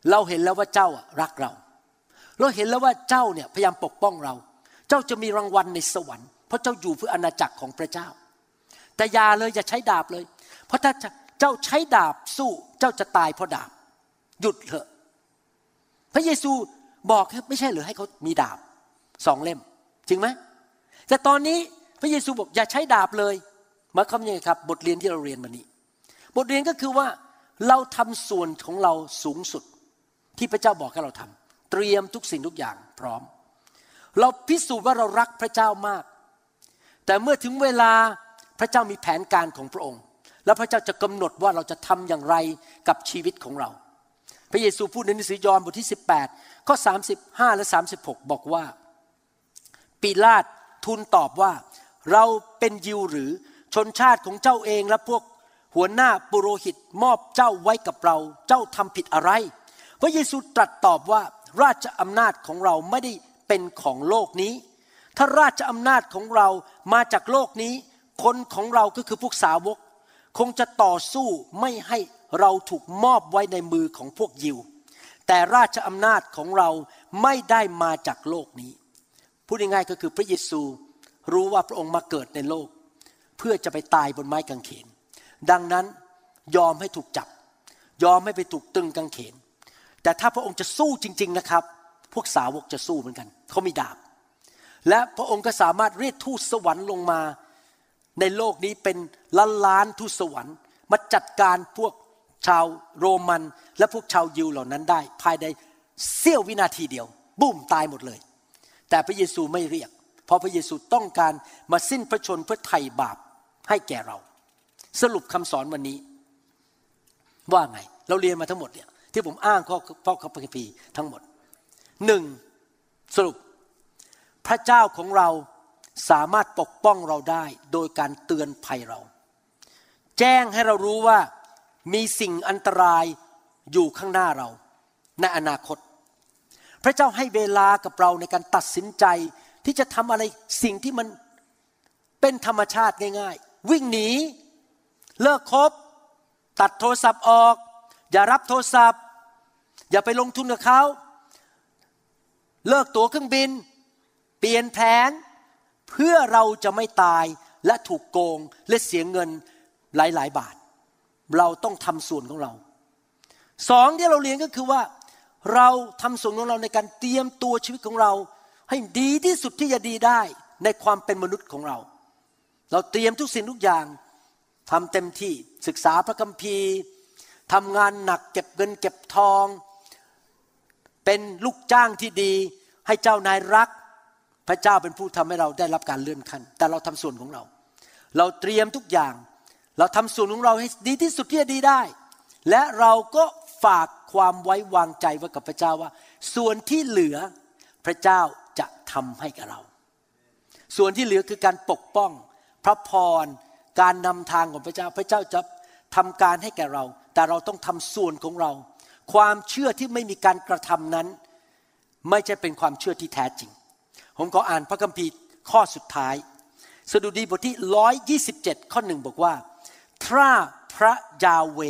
เราเห็นแล้วว่าเจ้ารักเรา เราเห็นแล้วว่าเจ้าเนี่ยพยายามปกป้องเรา เจ้าจะมีรางวัลในสวรรค์เพราะเจ้าอยู่เพื่ออาณาจักรของพระเจ้า แต่อย่าเลยอย่าใช้ดาบเลย เพราะถ้าเจ้าใช้ดาบสู้เจ้าจะตายเพราะดาบ หยุดเถอะ พระเยซูบอกไม่ใช่หรือให้เขามีดาบสองเล่ม จริงไหมแต่ตอนนี้พระเยซูบอกอย่าใช้ดาบเลยมาความยังไงครับ บทเรียนที่เราเรียนมานี้ บทเรียนก็คือว่าเราทำส่วนของเราสูงสุด ที่พระเจ้าบอกให้เราทำเตรียมทุกสิ่งทุกอย่างพร้อม เราพิสูจน์ว่าเรารักพระเจ้ามาก แต่เมื่อถึงเวลา พระเจ้ามีแผนการของพระองค์ แล้วพระเจ้าจะกำหนดว่าเราจะทำอย่างไรกับชีวิตของเรา พระเยซูพูดในหนังสือยอห์นบทที่ 18ข้อ35 และ 36 บอกว่า ปีลาตทูลตอบว่า เราเป็นยิวหรือชนชาติของเจ้าเองและพวกหัวหน้าปุโรหิตมอบเจ้าไว้กับเรา เจ้าทำผิดอะไร พระเยซูตรัสตอบว่าราชอำนาจของเราไม่ได้เป็นของโลกนี้ ถ้าราชอำนาจของเรามาจากโลกนี้ คนของเราก็คือพวกสาวก คงจะต่อสู้ไม่ให้เราถูกมอบไว้ในมือของพวกยิว แต่ราชอำนาจของเราไม่ได้มาจากโลกนี้ พูดง่ายๆก็คือพระเยซูรู้ว่าพระองค์มาเกิดในโลก เพื่อจะไปตายบนไม้กางเขน ดังนั้นยอมให้ถูกจับ ยอมให้ไปถูกตึงกางเขน แต่ถ้าพระองค์จะสู้จริง ๆนะครับ พวกสาวกจะสู้เหมือนกัน เขามีดาบ และพระองค์ก็สามารถเรียกทูตสวรรค์ลงมา ในโลกนี้เป็นล้านล้านทูตสวรรค์ มาจัดการพวกชาวโรมัน และพวกชาวยิวเหล่านั้นได้ ภายในเสี้ยววินาทีเดียวบุ้มตายหมดเลย แต่พระเยซูไม่เรียก เพราะพระเยซูต้องการมาสิ้นพระชนเพื่อไถ่บาปให้แก่เรา สรุปคำสอนวันนี้ ว่าไง เราเรียนมาทั้งหมดเนี่ยที่ผมอ้างข้อข้อคัมภีร์ทั้งหมดหนึ่งสรุปพระเจ้าของเรา สามารถปกป้องเราได้โดยการเตือนภัยเรา แจ้งให้เรารู้ว่ามีสิ่งอันตรายอยู่ข้างหน้าเรา ในอนาคต พระเจ้าให้เวลากับเราในการตัดสินใจที่จะทำอะไรสิ่งที่มันเป็นธรรมชาติง่าย ๆ วิ่งหนี เลิกคบ ตัดโทรศัพท์ออก อย่ารับโทรศัพท์ อย่าไปลงทุนกับเขา เลิกตั๋วเครื่องบิน เปลี่ยนแผน เพื่อเราจะไม่ตายและถูกโกงและเสียเงินหลาย ๆ บาท เราต้องทำส่วนของเรา สองที่เราเรียนก็คือว่า เราทำส่วนของเราในการเตรียมตัวชีวิตของเรา ให้ดีที่สุดที่จะดีได้ในความเป็นมนุษย์ของเรา เราเตรียมทุกสิ่งทุกอย่างทำเต็มที่ศึกษาพระคัมภีร์ทำงานหนักเก็บเงินเก็บทอง เป็นลูกจ้างที่ดี ให้เจ้านายรัก พระเจ้าเป็นผู้ทำให้เราได้รับการเลื่อนขั้น แต่เราทำส่วนของเรา เราเตรียมทุกอย่าง เราทำส่วนของเราให้ดีที่สุดที่จะดีได้ และเราก็ฝากความไว้วางใจไว้กับพระเจ้าว่า ส่วนที่เหลือพระเจ้าจะทำให้กับเรา ส่วนที่เหลือคือการปกป้อง พระพร การนำทางของพระเจ้า พระเจ้าจะทำการให้แก่เรา แต่เราต้องทำส่วนของเรา ความเชื่อที่ไม่มีการกระทำนั้น ไม่ใช่เป็นความเชื่อที่แท้จริง ผมขออ่านพระคัมภีร์ข้อสุดท้าย สดุดีบทที่ 127 ข้อหนึ่งบอกว่าถ้าพระยาเว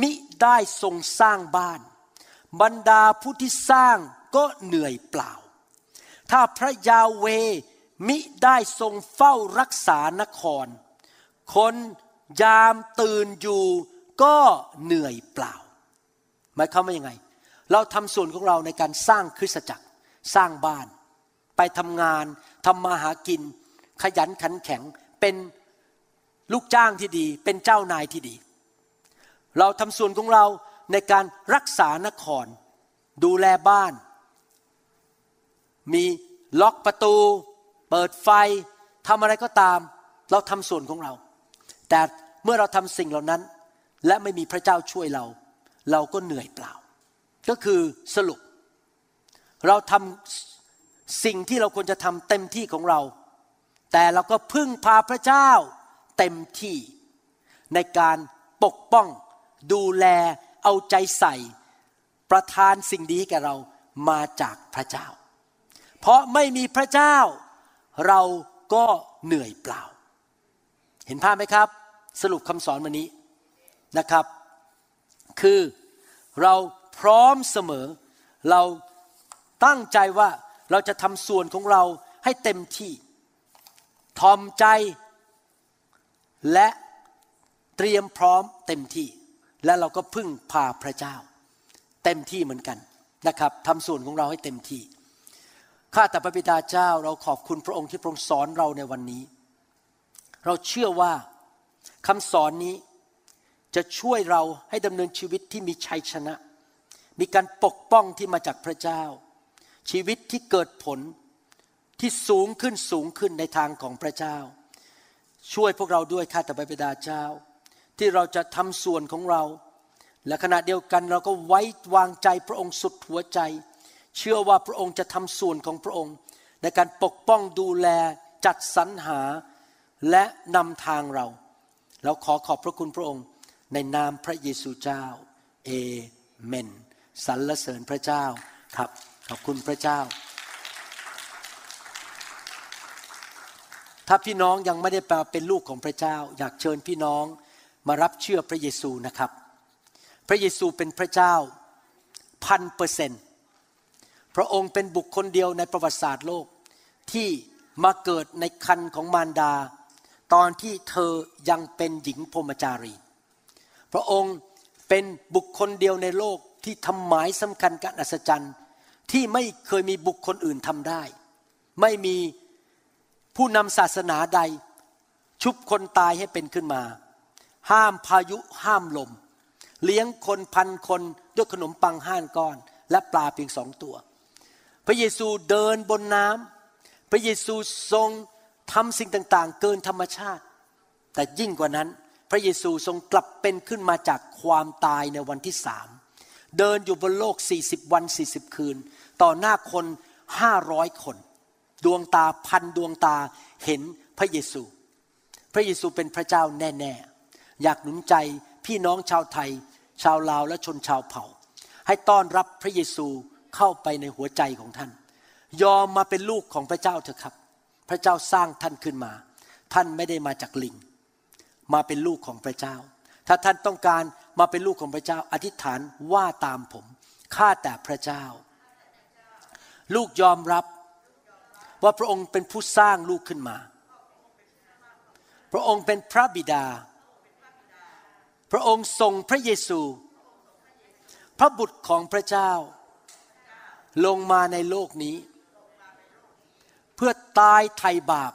มิได้ทรงสร้างบ้าน บรรดาผู้ที่สร้างก็เหนื่อยเปล่า ถ้าพระยาเวมิได้ทรงเฝ้ารักษานคร คนยามตื่นอยู่ก็เหนื่อยเปล่า หมายความว่ายังไง เราทำส่วนของเราในการสร้างคริสตจักร สร้างบ้าน ไปทำงานทำมาหากิน ขยันขันแข็งเป็นลูกจ้างที่ดี เป็นเจ้านายที่ดี เราทำส่วนของเราในการรักษานคร ดูแลบ้าน มีล็อกประตู เปิดไฟทำอะไรก็ตาม เราทำส่วนของเรา แต่เมื่อเราทำสิ่งเหล่านั้น และไม่มีพระเจ้าช่วยเรา เราก็เหนื่อยเปล่า ก็คือสรุป เราทำ สิ่งที่เราควรจะทำเต็มที่ของเรา แต่เราก็พึ่งพาพระเจ้าเต็มที่ในการปกป้อง ดูแลเอาใจใส่ ประทานสิ่งดีให้แก่เรามาจากพระเจ้า เพราะไม่มีพระเจ้า เราก็เหนื่อยเปล่า เห็นภาพไหมครับ สรุปคำสอนวันนี้นะครับ คือเราพร้อมเสมอ เราตั้งใจว่า เราจะทำส่วนของเราให้เต็มที่ทอมใจและเตรียมพร้อมเต็มที่ และเราก็พึ่งพาพระเจ้า เต็มที่เหมือนกันนะครับทำส่วนของเราให้เต็มที่ข้าแต่พระบิดาเจ้าเราขอบคุณพระองค์ที่ทรงสอนเราในวันนี้ เราเชื่อว่าคำสอนนี้จะช่วยเราให้ดำเนินชีวิตที่มีชัยชนะ มีการปกป้องที่มาจากพระเจ้า ชีวิตที่เกิดผลที่สูงขึ้นสูงขึ้นในทางของพระเจ้า ช่วยพวกเราด้วยข้าแต่พระบิดาเจ้า ที่เราจะทำส่วนของเรา และขณะเดียวกันเราก็ไว้วางใจพระองค์สุดหัวใจ เชื่อว่าพระองค์จะทำส่วนของพระองค์ ในการปกป้องดูแลจัดสรรหาและนำทางเรา เราขอขอบพระคุณพระองค์ในนามพระเยซูเจ้า เอเมนสรรเสริญพระเจ้าครับ ขอบคุณพระเจ้า ถ้าพี่น้องยังไม่ได้เป็นลูกของพระเจ้า อยากเชิญพี่น้องมารับเชื่อพระเยซูนะครับ พระเยซูเป็นพระเจ้าพันเปอร์เซนต์พระองค์เป็นบุคคลเดียวในประวัติศาสตร์โลกที่มาเกิดในคันของมารดา ตอนที่เธอยังเป็นหญิงพรมจารี พระองค์เป็นบุคคลเดียวในโลกที่ทำหมายสำคัญการอัศจรรย์ ที่ไม่เคยมีบุคคลอื่นทำได้ ไม่มีผู้นำศาสนาใด ชุบคนตายให้เป็นขึ้นมา ห้ามพายุห้ามลม เลี้ยงคนพันคนด้วยขนมปังห้านก้อน และปลาเพียงสองตัว พระเยซูเดินบนน้ำพระเยซูทรงทำสิ่งต่าง ๆ เกินธรรมชาติ แต่ยิ่งกว่านั้น พระเยซูทรงกลับเป็นขึ้นมาจากความตายในวันที่สาม เดินอยู่บนโลก 40 วัน 40 คืน ต่อหน้าคน 500 คน ดวงตาพันดวงตาเห็นพระเยซู พระเยซูเป็นพระเจ้าแน่ ๆ อยากหนุนใจพี่น้องชาวไทย ชาวลาวและชนชาวเผ่า ให้ต้อนรับพระเยซูเข้าไปในหัวใจของท่าน ยอมมาเป็นลูกของพระเจ้าเถอะครับ พระเจ้าสร้างท่านขึ้นมา ท่านไม่ได้มาจากลิง มาเป็นลูกของพระเจ้า ถ้าท่านต้องการ มาเป็นลูกของพระเจ้า อธิษฐานว่าตามผมข้าแต่พระเจ้า ลูกยอมรับว่าพระองค์เป็นผู้สร้างลูกขึ้นมา พระองค์เป็นพระบิดา พระองค์ทรงพระเยซู พระบุตรของพระเจ้า ลงมาในโลกนี้ เพื่อตายไถ่บาป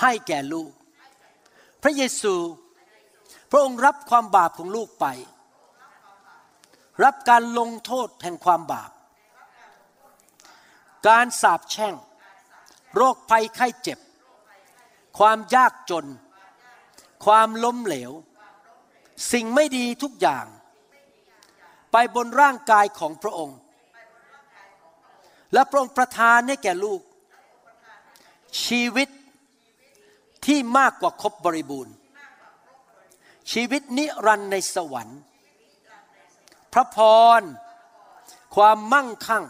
ให้แก่ลูก พระเยซู พระองค์รับความบาปของลูกไป รับการลงโทษแห่งความบาป การสาปแช่ง โรคภัยไข้เจ็บ ความยากจน ความล้มเหลว สิ่งไม่ดีทุกอย่าง ไปบนร่างกายของพระองค์ และพระองค์ประทานให้แก่ลูก ชีวิตที่มากกว่าครบบริบูรณ์ ชีวิตนิรันดร์ในสวรรค์ พระพร ความมั่งคั่ง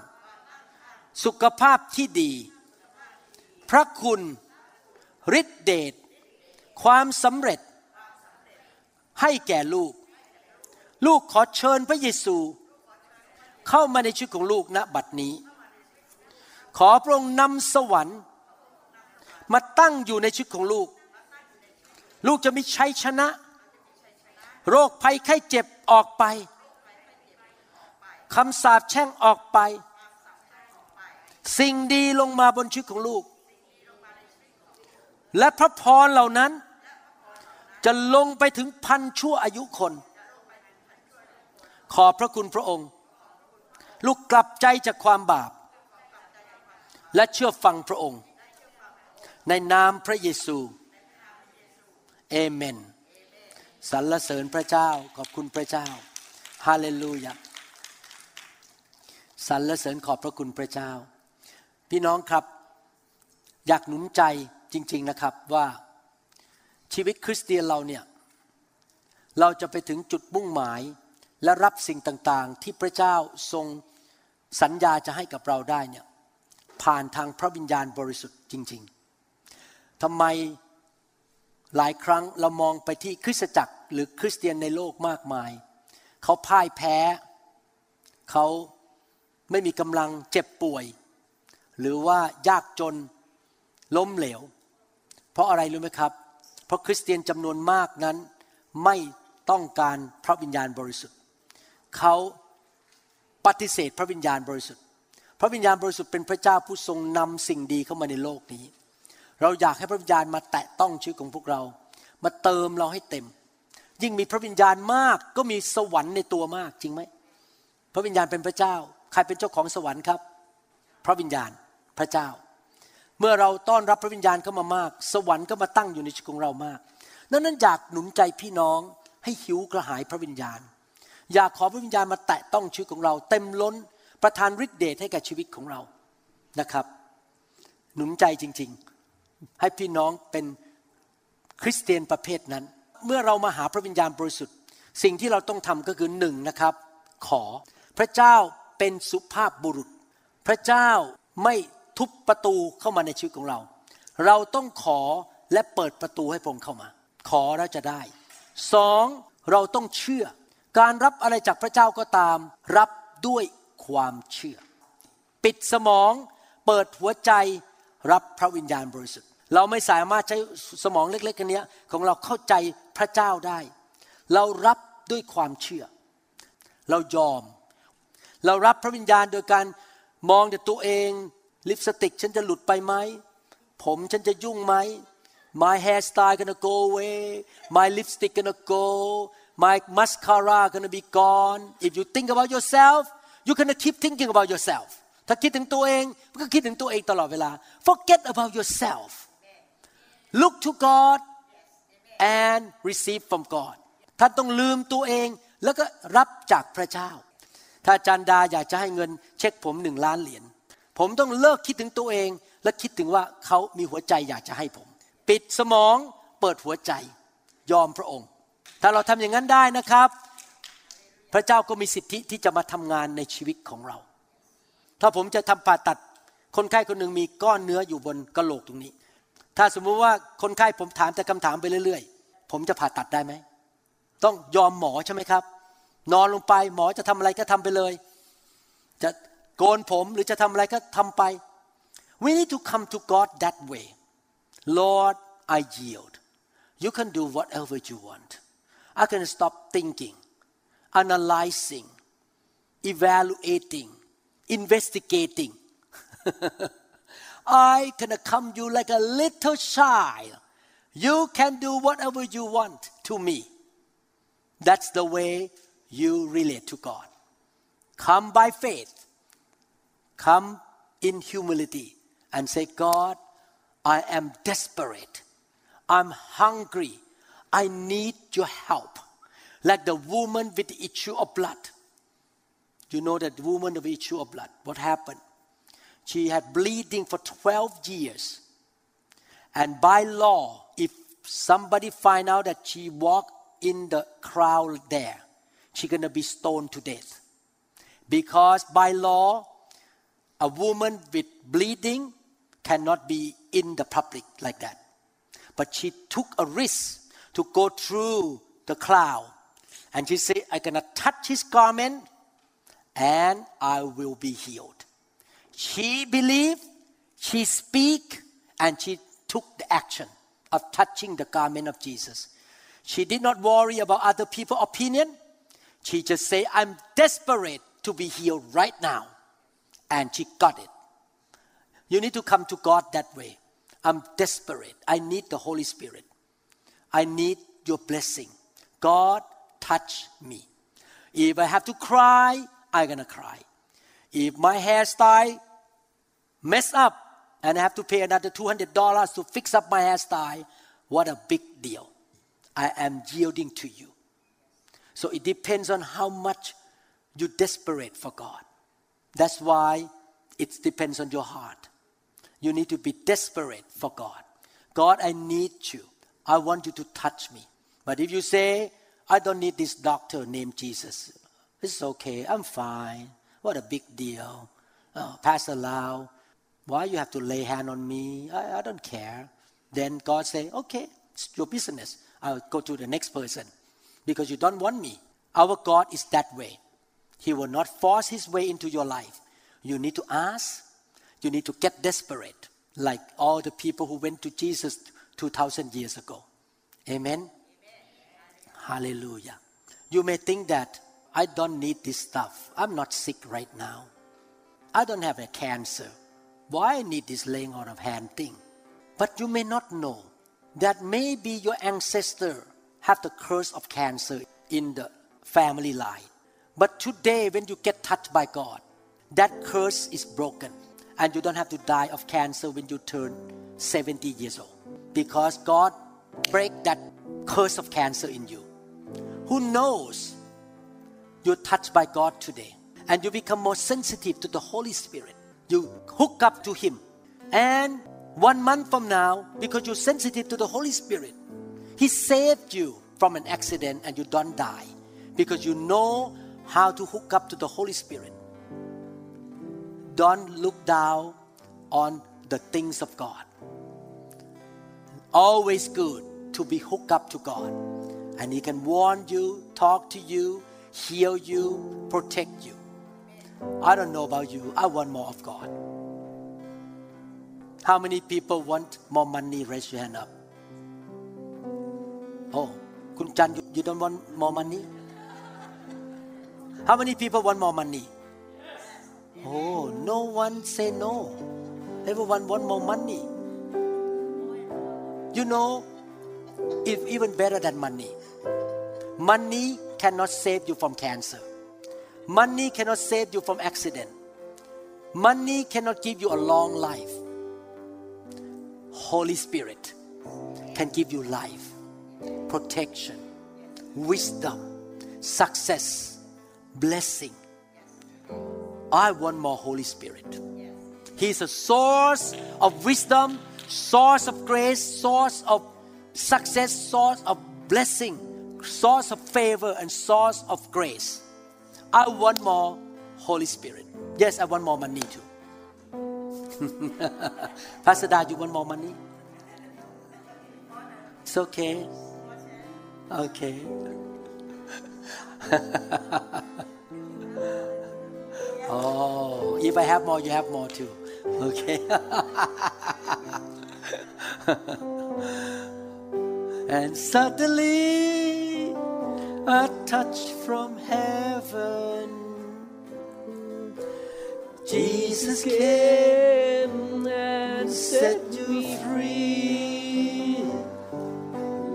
สุขภาพที่ดี พระคุณฤทธิเดช ความสำเร็จ ให้แก่ลูก ลูกขอเชิญพระเยซู เข้ามาในชีวิตของลูกณบัดนี้ ขอพระองค์นำสวรรค์มาตั้งอยู่ในชีวิตของลูก ลูกจะมีชัยชนะ โรคภัยไข้เจ็บออกไปคำสาปแช่งออกไป สิ่งดีลงมาบนชีวิตของลูก และพระพรเหล่านั้น จะลงไปถึงพันชั่วอายุคน ขอบพระคุณพระองค์ ลูกกลับใจจากความบาป และเชื่อฟังพระองค์ ในนามพระเยซู เอเมน สรรเสริญพระเจ้าขอบคุณพระเจ้าฮาเลลูยาสรรเสริญขอบพระคุณพระเจ้า พี่น้องครับ อยากหนุนใจจริง ๆนะครับว่าชีวิตคริสเตียนเราเนี่ยเราจะไปถึงจุดมุ่งหมาย และรับสิ่งต่างๆ ที่พระเจ้าทรงสัญญาจะให้กับเราได้เนี่ยผ่านทางพระวิญญาณบริสุทธิ์จริง ๆทำไม หลายครั้งเรามองไปที่คริสตจักรหรือคริสเตียนในโลกมากมาย เขาพ่ายแพ้ เขาไม่มีกำลังเจ็บป่วย หรือว่ายากจนล้มเหลว เพราะอะไรรู้ไหมครับ เพราะคริสเตียนจำนวนมากนั้นไม่ต้องการพระวิญญาณบริสุทธิ์ เขาปฏิเสธพระวิญญาณบริสุทธิ์ พระวิญญาณบริสุทธิ์เป็นพระเจ้าผู้ทรงนำสิ่งดีเข้ามาในโลกนี้ เราอยากให้พระวิญญาณมาแตะต้องชีวิตของพวกเรา มาเติมเราให้เต็ม ยิ่งมีพระวิญญาณมากก็มีสวรรค์ในตัวมากจริงไหม พระวิญญาณเป็นพระเจ้า ใครเป็นเจ้าของสวรรค์ครับ พระวิญญาณพระเจ้า เมื่อเราต้อนรับพระวิญญาณเข้ามามาก สวรรค์ก็มาตั้งอยู่ในชีวิตของเรามากดังนั้นอยากหนุนใจพี่น้องให้หิวกระหายพระวิญญาณ อยากขอพระวิญญาณมาแตะต้องชีวิตของเรา เต็มล้นประทานฤทธิเดชให้กับชีวิตของเรานะครับ หนุนใจจริง ๆ ให้พี่น้องเป็นคริสเตียนประเภทนั้น เมื่อเรามาหาพระวิญญาณบริสุทธิ์ สิ่งที่เราต้องทำก็คือหนึ่งนะครับ ขอพระเจ้าเป็นสุภาพบุรุษ พระเจ้าไม่ทุบประตูเข้ามาในชีวิตของเรา เราต้องขอและเปิดประตูให้พระองค์เข้ามา ขอแล้วจะได้สองเราต้องเชื่อ การรับอะไรจากพระเจ้าก็ตาม รับด้วยความเชื่อ ปิดสมองเปิดหัวใจรับพระวิญญาณบริสุทธิ์ เราไม่สามารถใช้สมองเล็กๆกันเนี้ยของเราเข้าใจพระเจ้าได้ เรารับด้วยความเชื่อ เรายอม เรารับพระวิญญาณโดยการมองแต่ตัวเอง ลิปสติกฉันจะหลุดไปไหม ผมฉันจะยุ่งไหม My hairstyle gonna go away My lipstick gonna go My mascara gonna be gone If you think about yourself you gonna keep thinking about yourself ถ้าคิดถึงตัวเองก็คิดถึงตัวเองตลอดเวลา Forget about yourself Look to God and receive from God ท่านต้องลืมตัวเองแล้วก็รับจากพระเจ้า ถ้าจารย์ดาอยากจะให้เงินเช็คผมหนึ่งล้านเหรียญ ผมต้องเลิกคิดถึงตัวเอง และคิดถึงว่าเขามีหัวใจอยากจะให้ผม ปิดสมองเปิดหัวใจ ยอมพระองค์ ถ้าเราทำอย่างนั้นได้นะครับ พระเจ้าก็มีสิทธิที่จะมาทำงานในชีวิตของเรา ถ้าผมจะทำผ่าตัดคนไข้คนหนึ่งมีก้อนเนื้ออยู่บนกระโหลกตรงนี้ ถ้าสมมุติว่าคนไข้ผมถามแต่คำถามไปเรื่อย ๆ ผมจะผ่าตัดได้ไหม ต้องยอมหมอใช่ไหมครับ นอนลงไปหมอจะทำอะไรก็ทำไปเลย จะโกนผมหรือจะทำอะไรก็ทำไป we need to come to God that way Lord I yield you can do whatever you want I can stop thinking analyzing evaluating investigating I can come to you like a little child you can do whatever you want to me that's the way you relate to God come by faith come in humility and say, God, I am desperate. I'm hungry. I need your help. Like the woman with the issue of blood. You know that woman with the issue of blood. What happened? She had bleeding for 12 years. And by law, if somebody find out that she walked in the crowd there, she's gonna be stoned to death. Because by law, a woman with bleeding cannot be in the public like that. But she took a risk to go through the crowd. And she said, I'm going to touch his garment and I will be healed. She believed, she speak, and she took the action of touching the garment of Jesus. She did not worry about other people's opinion. She just say, I'm desperate to be healed right now and she got it. You need to come to God that way. I'm desperate. I need the Holy Spirit. I need your blessing. God, touch me. If I have to cry, I'm gonna cry. If my hairstyle mess up and I have to pay another $200 to fix up my hairstyle, what a big deal. I am yielding to you. So it depends on how much you desperate for God. That's why it depends on your heart. You need to be desperate for God. God, I need you. I want you to touch me. But if you say, I don't need this doctor named Jesus, it's okay. I'm fine. What a big deal. Oh, Pastor Lau, why you have to lay hand on me? I, I don't care. Then God say, okay, it's your business. I'll go to the next person because you don't want me. Our God is that way. He will not force his way into your life. You need to ask. You need to get desperate, like all the people who went to Jesus 2,000 years ago. Amen? Hallelujah. You may think that I don't need this stuff. I'm not sick right now. I don't have a cancer. Why I need this laying on of hand thing? But you may not know that maybe your ancestor have the curse of cancer in the family line. But today, when you get touched by God, that curse is broken. And you don't have to die of cancer when you turn 70 years old. Because God break that curse of cancer in you. Who knows? You're touched by God today. And you become more sensitive to the Holy Spirit. You hook up to Him. And one month from now, because you're sensitive to the Holy Spirit, He saved you from an accident and you don't die. Because you know how to hook up to the Holy Spirit. Don't look down on the things of God. Always good to be hooked up to God. And He can warn you, talk to you, heal you, protect you. I don't know about you. I want more of God. How many people want more money? Raise your hand up. Oh, Kun Chan, you, don't want more money? How many people want more money? Oh, no one say no. Everyone want more money. You know, it's even better than money. Money cannot save you from cancer. Money cannot save you from accident. Money cannot give you a long life. Holy Spirit can give you life, protection, wisdom, success, blessing. I want more Holy Spirit. He's a source of wisdom, source of grace, source of success, source of blessing, source of favor, and source of grace. I want more Holy Spirit. Yes, I want more money too. Pastor Dad, you want more money? It's okay. Okay. oh, if I have more, you have more too. Okay. and suddenly, a touch from heaven. Jesus came and set you free.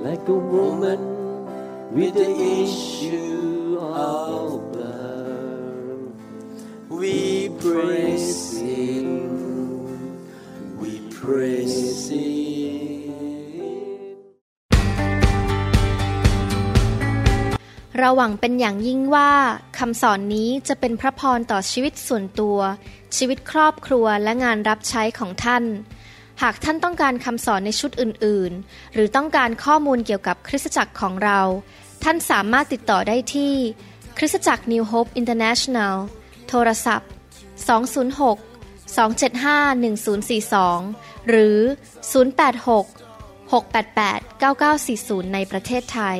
like a woman with the issue of blood. We praise Him. We praise Him. เราหวังเป็นอย่างยิ่งว่าคำสอนนี้จะเป็นพระพรต่อชีวิตส่วนตัว ชีวิตครอบครัวและงานรับใช้ของท่าน หากท่านต้องการคำสอนในชุดอื่นๆ หรือต้องการข้อมูลเกี่ยวกับคริสตจักรของเรา ท่านสามารถติดต่อได้ที่ คริสตจักร New Hope International โทรศัพท์ 206 275 1042 หรือ 086 688 9940 ในประเทศไทย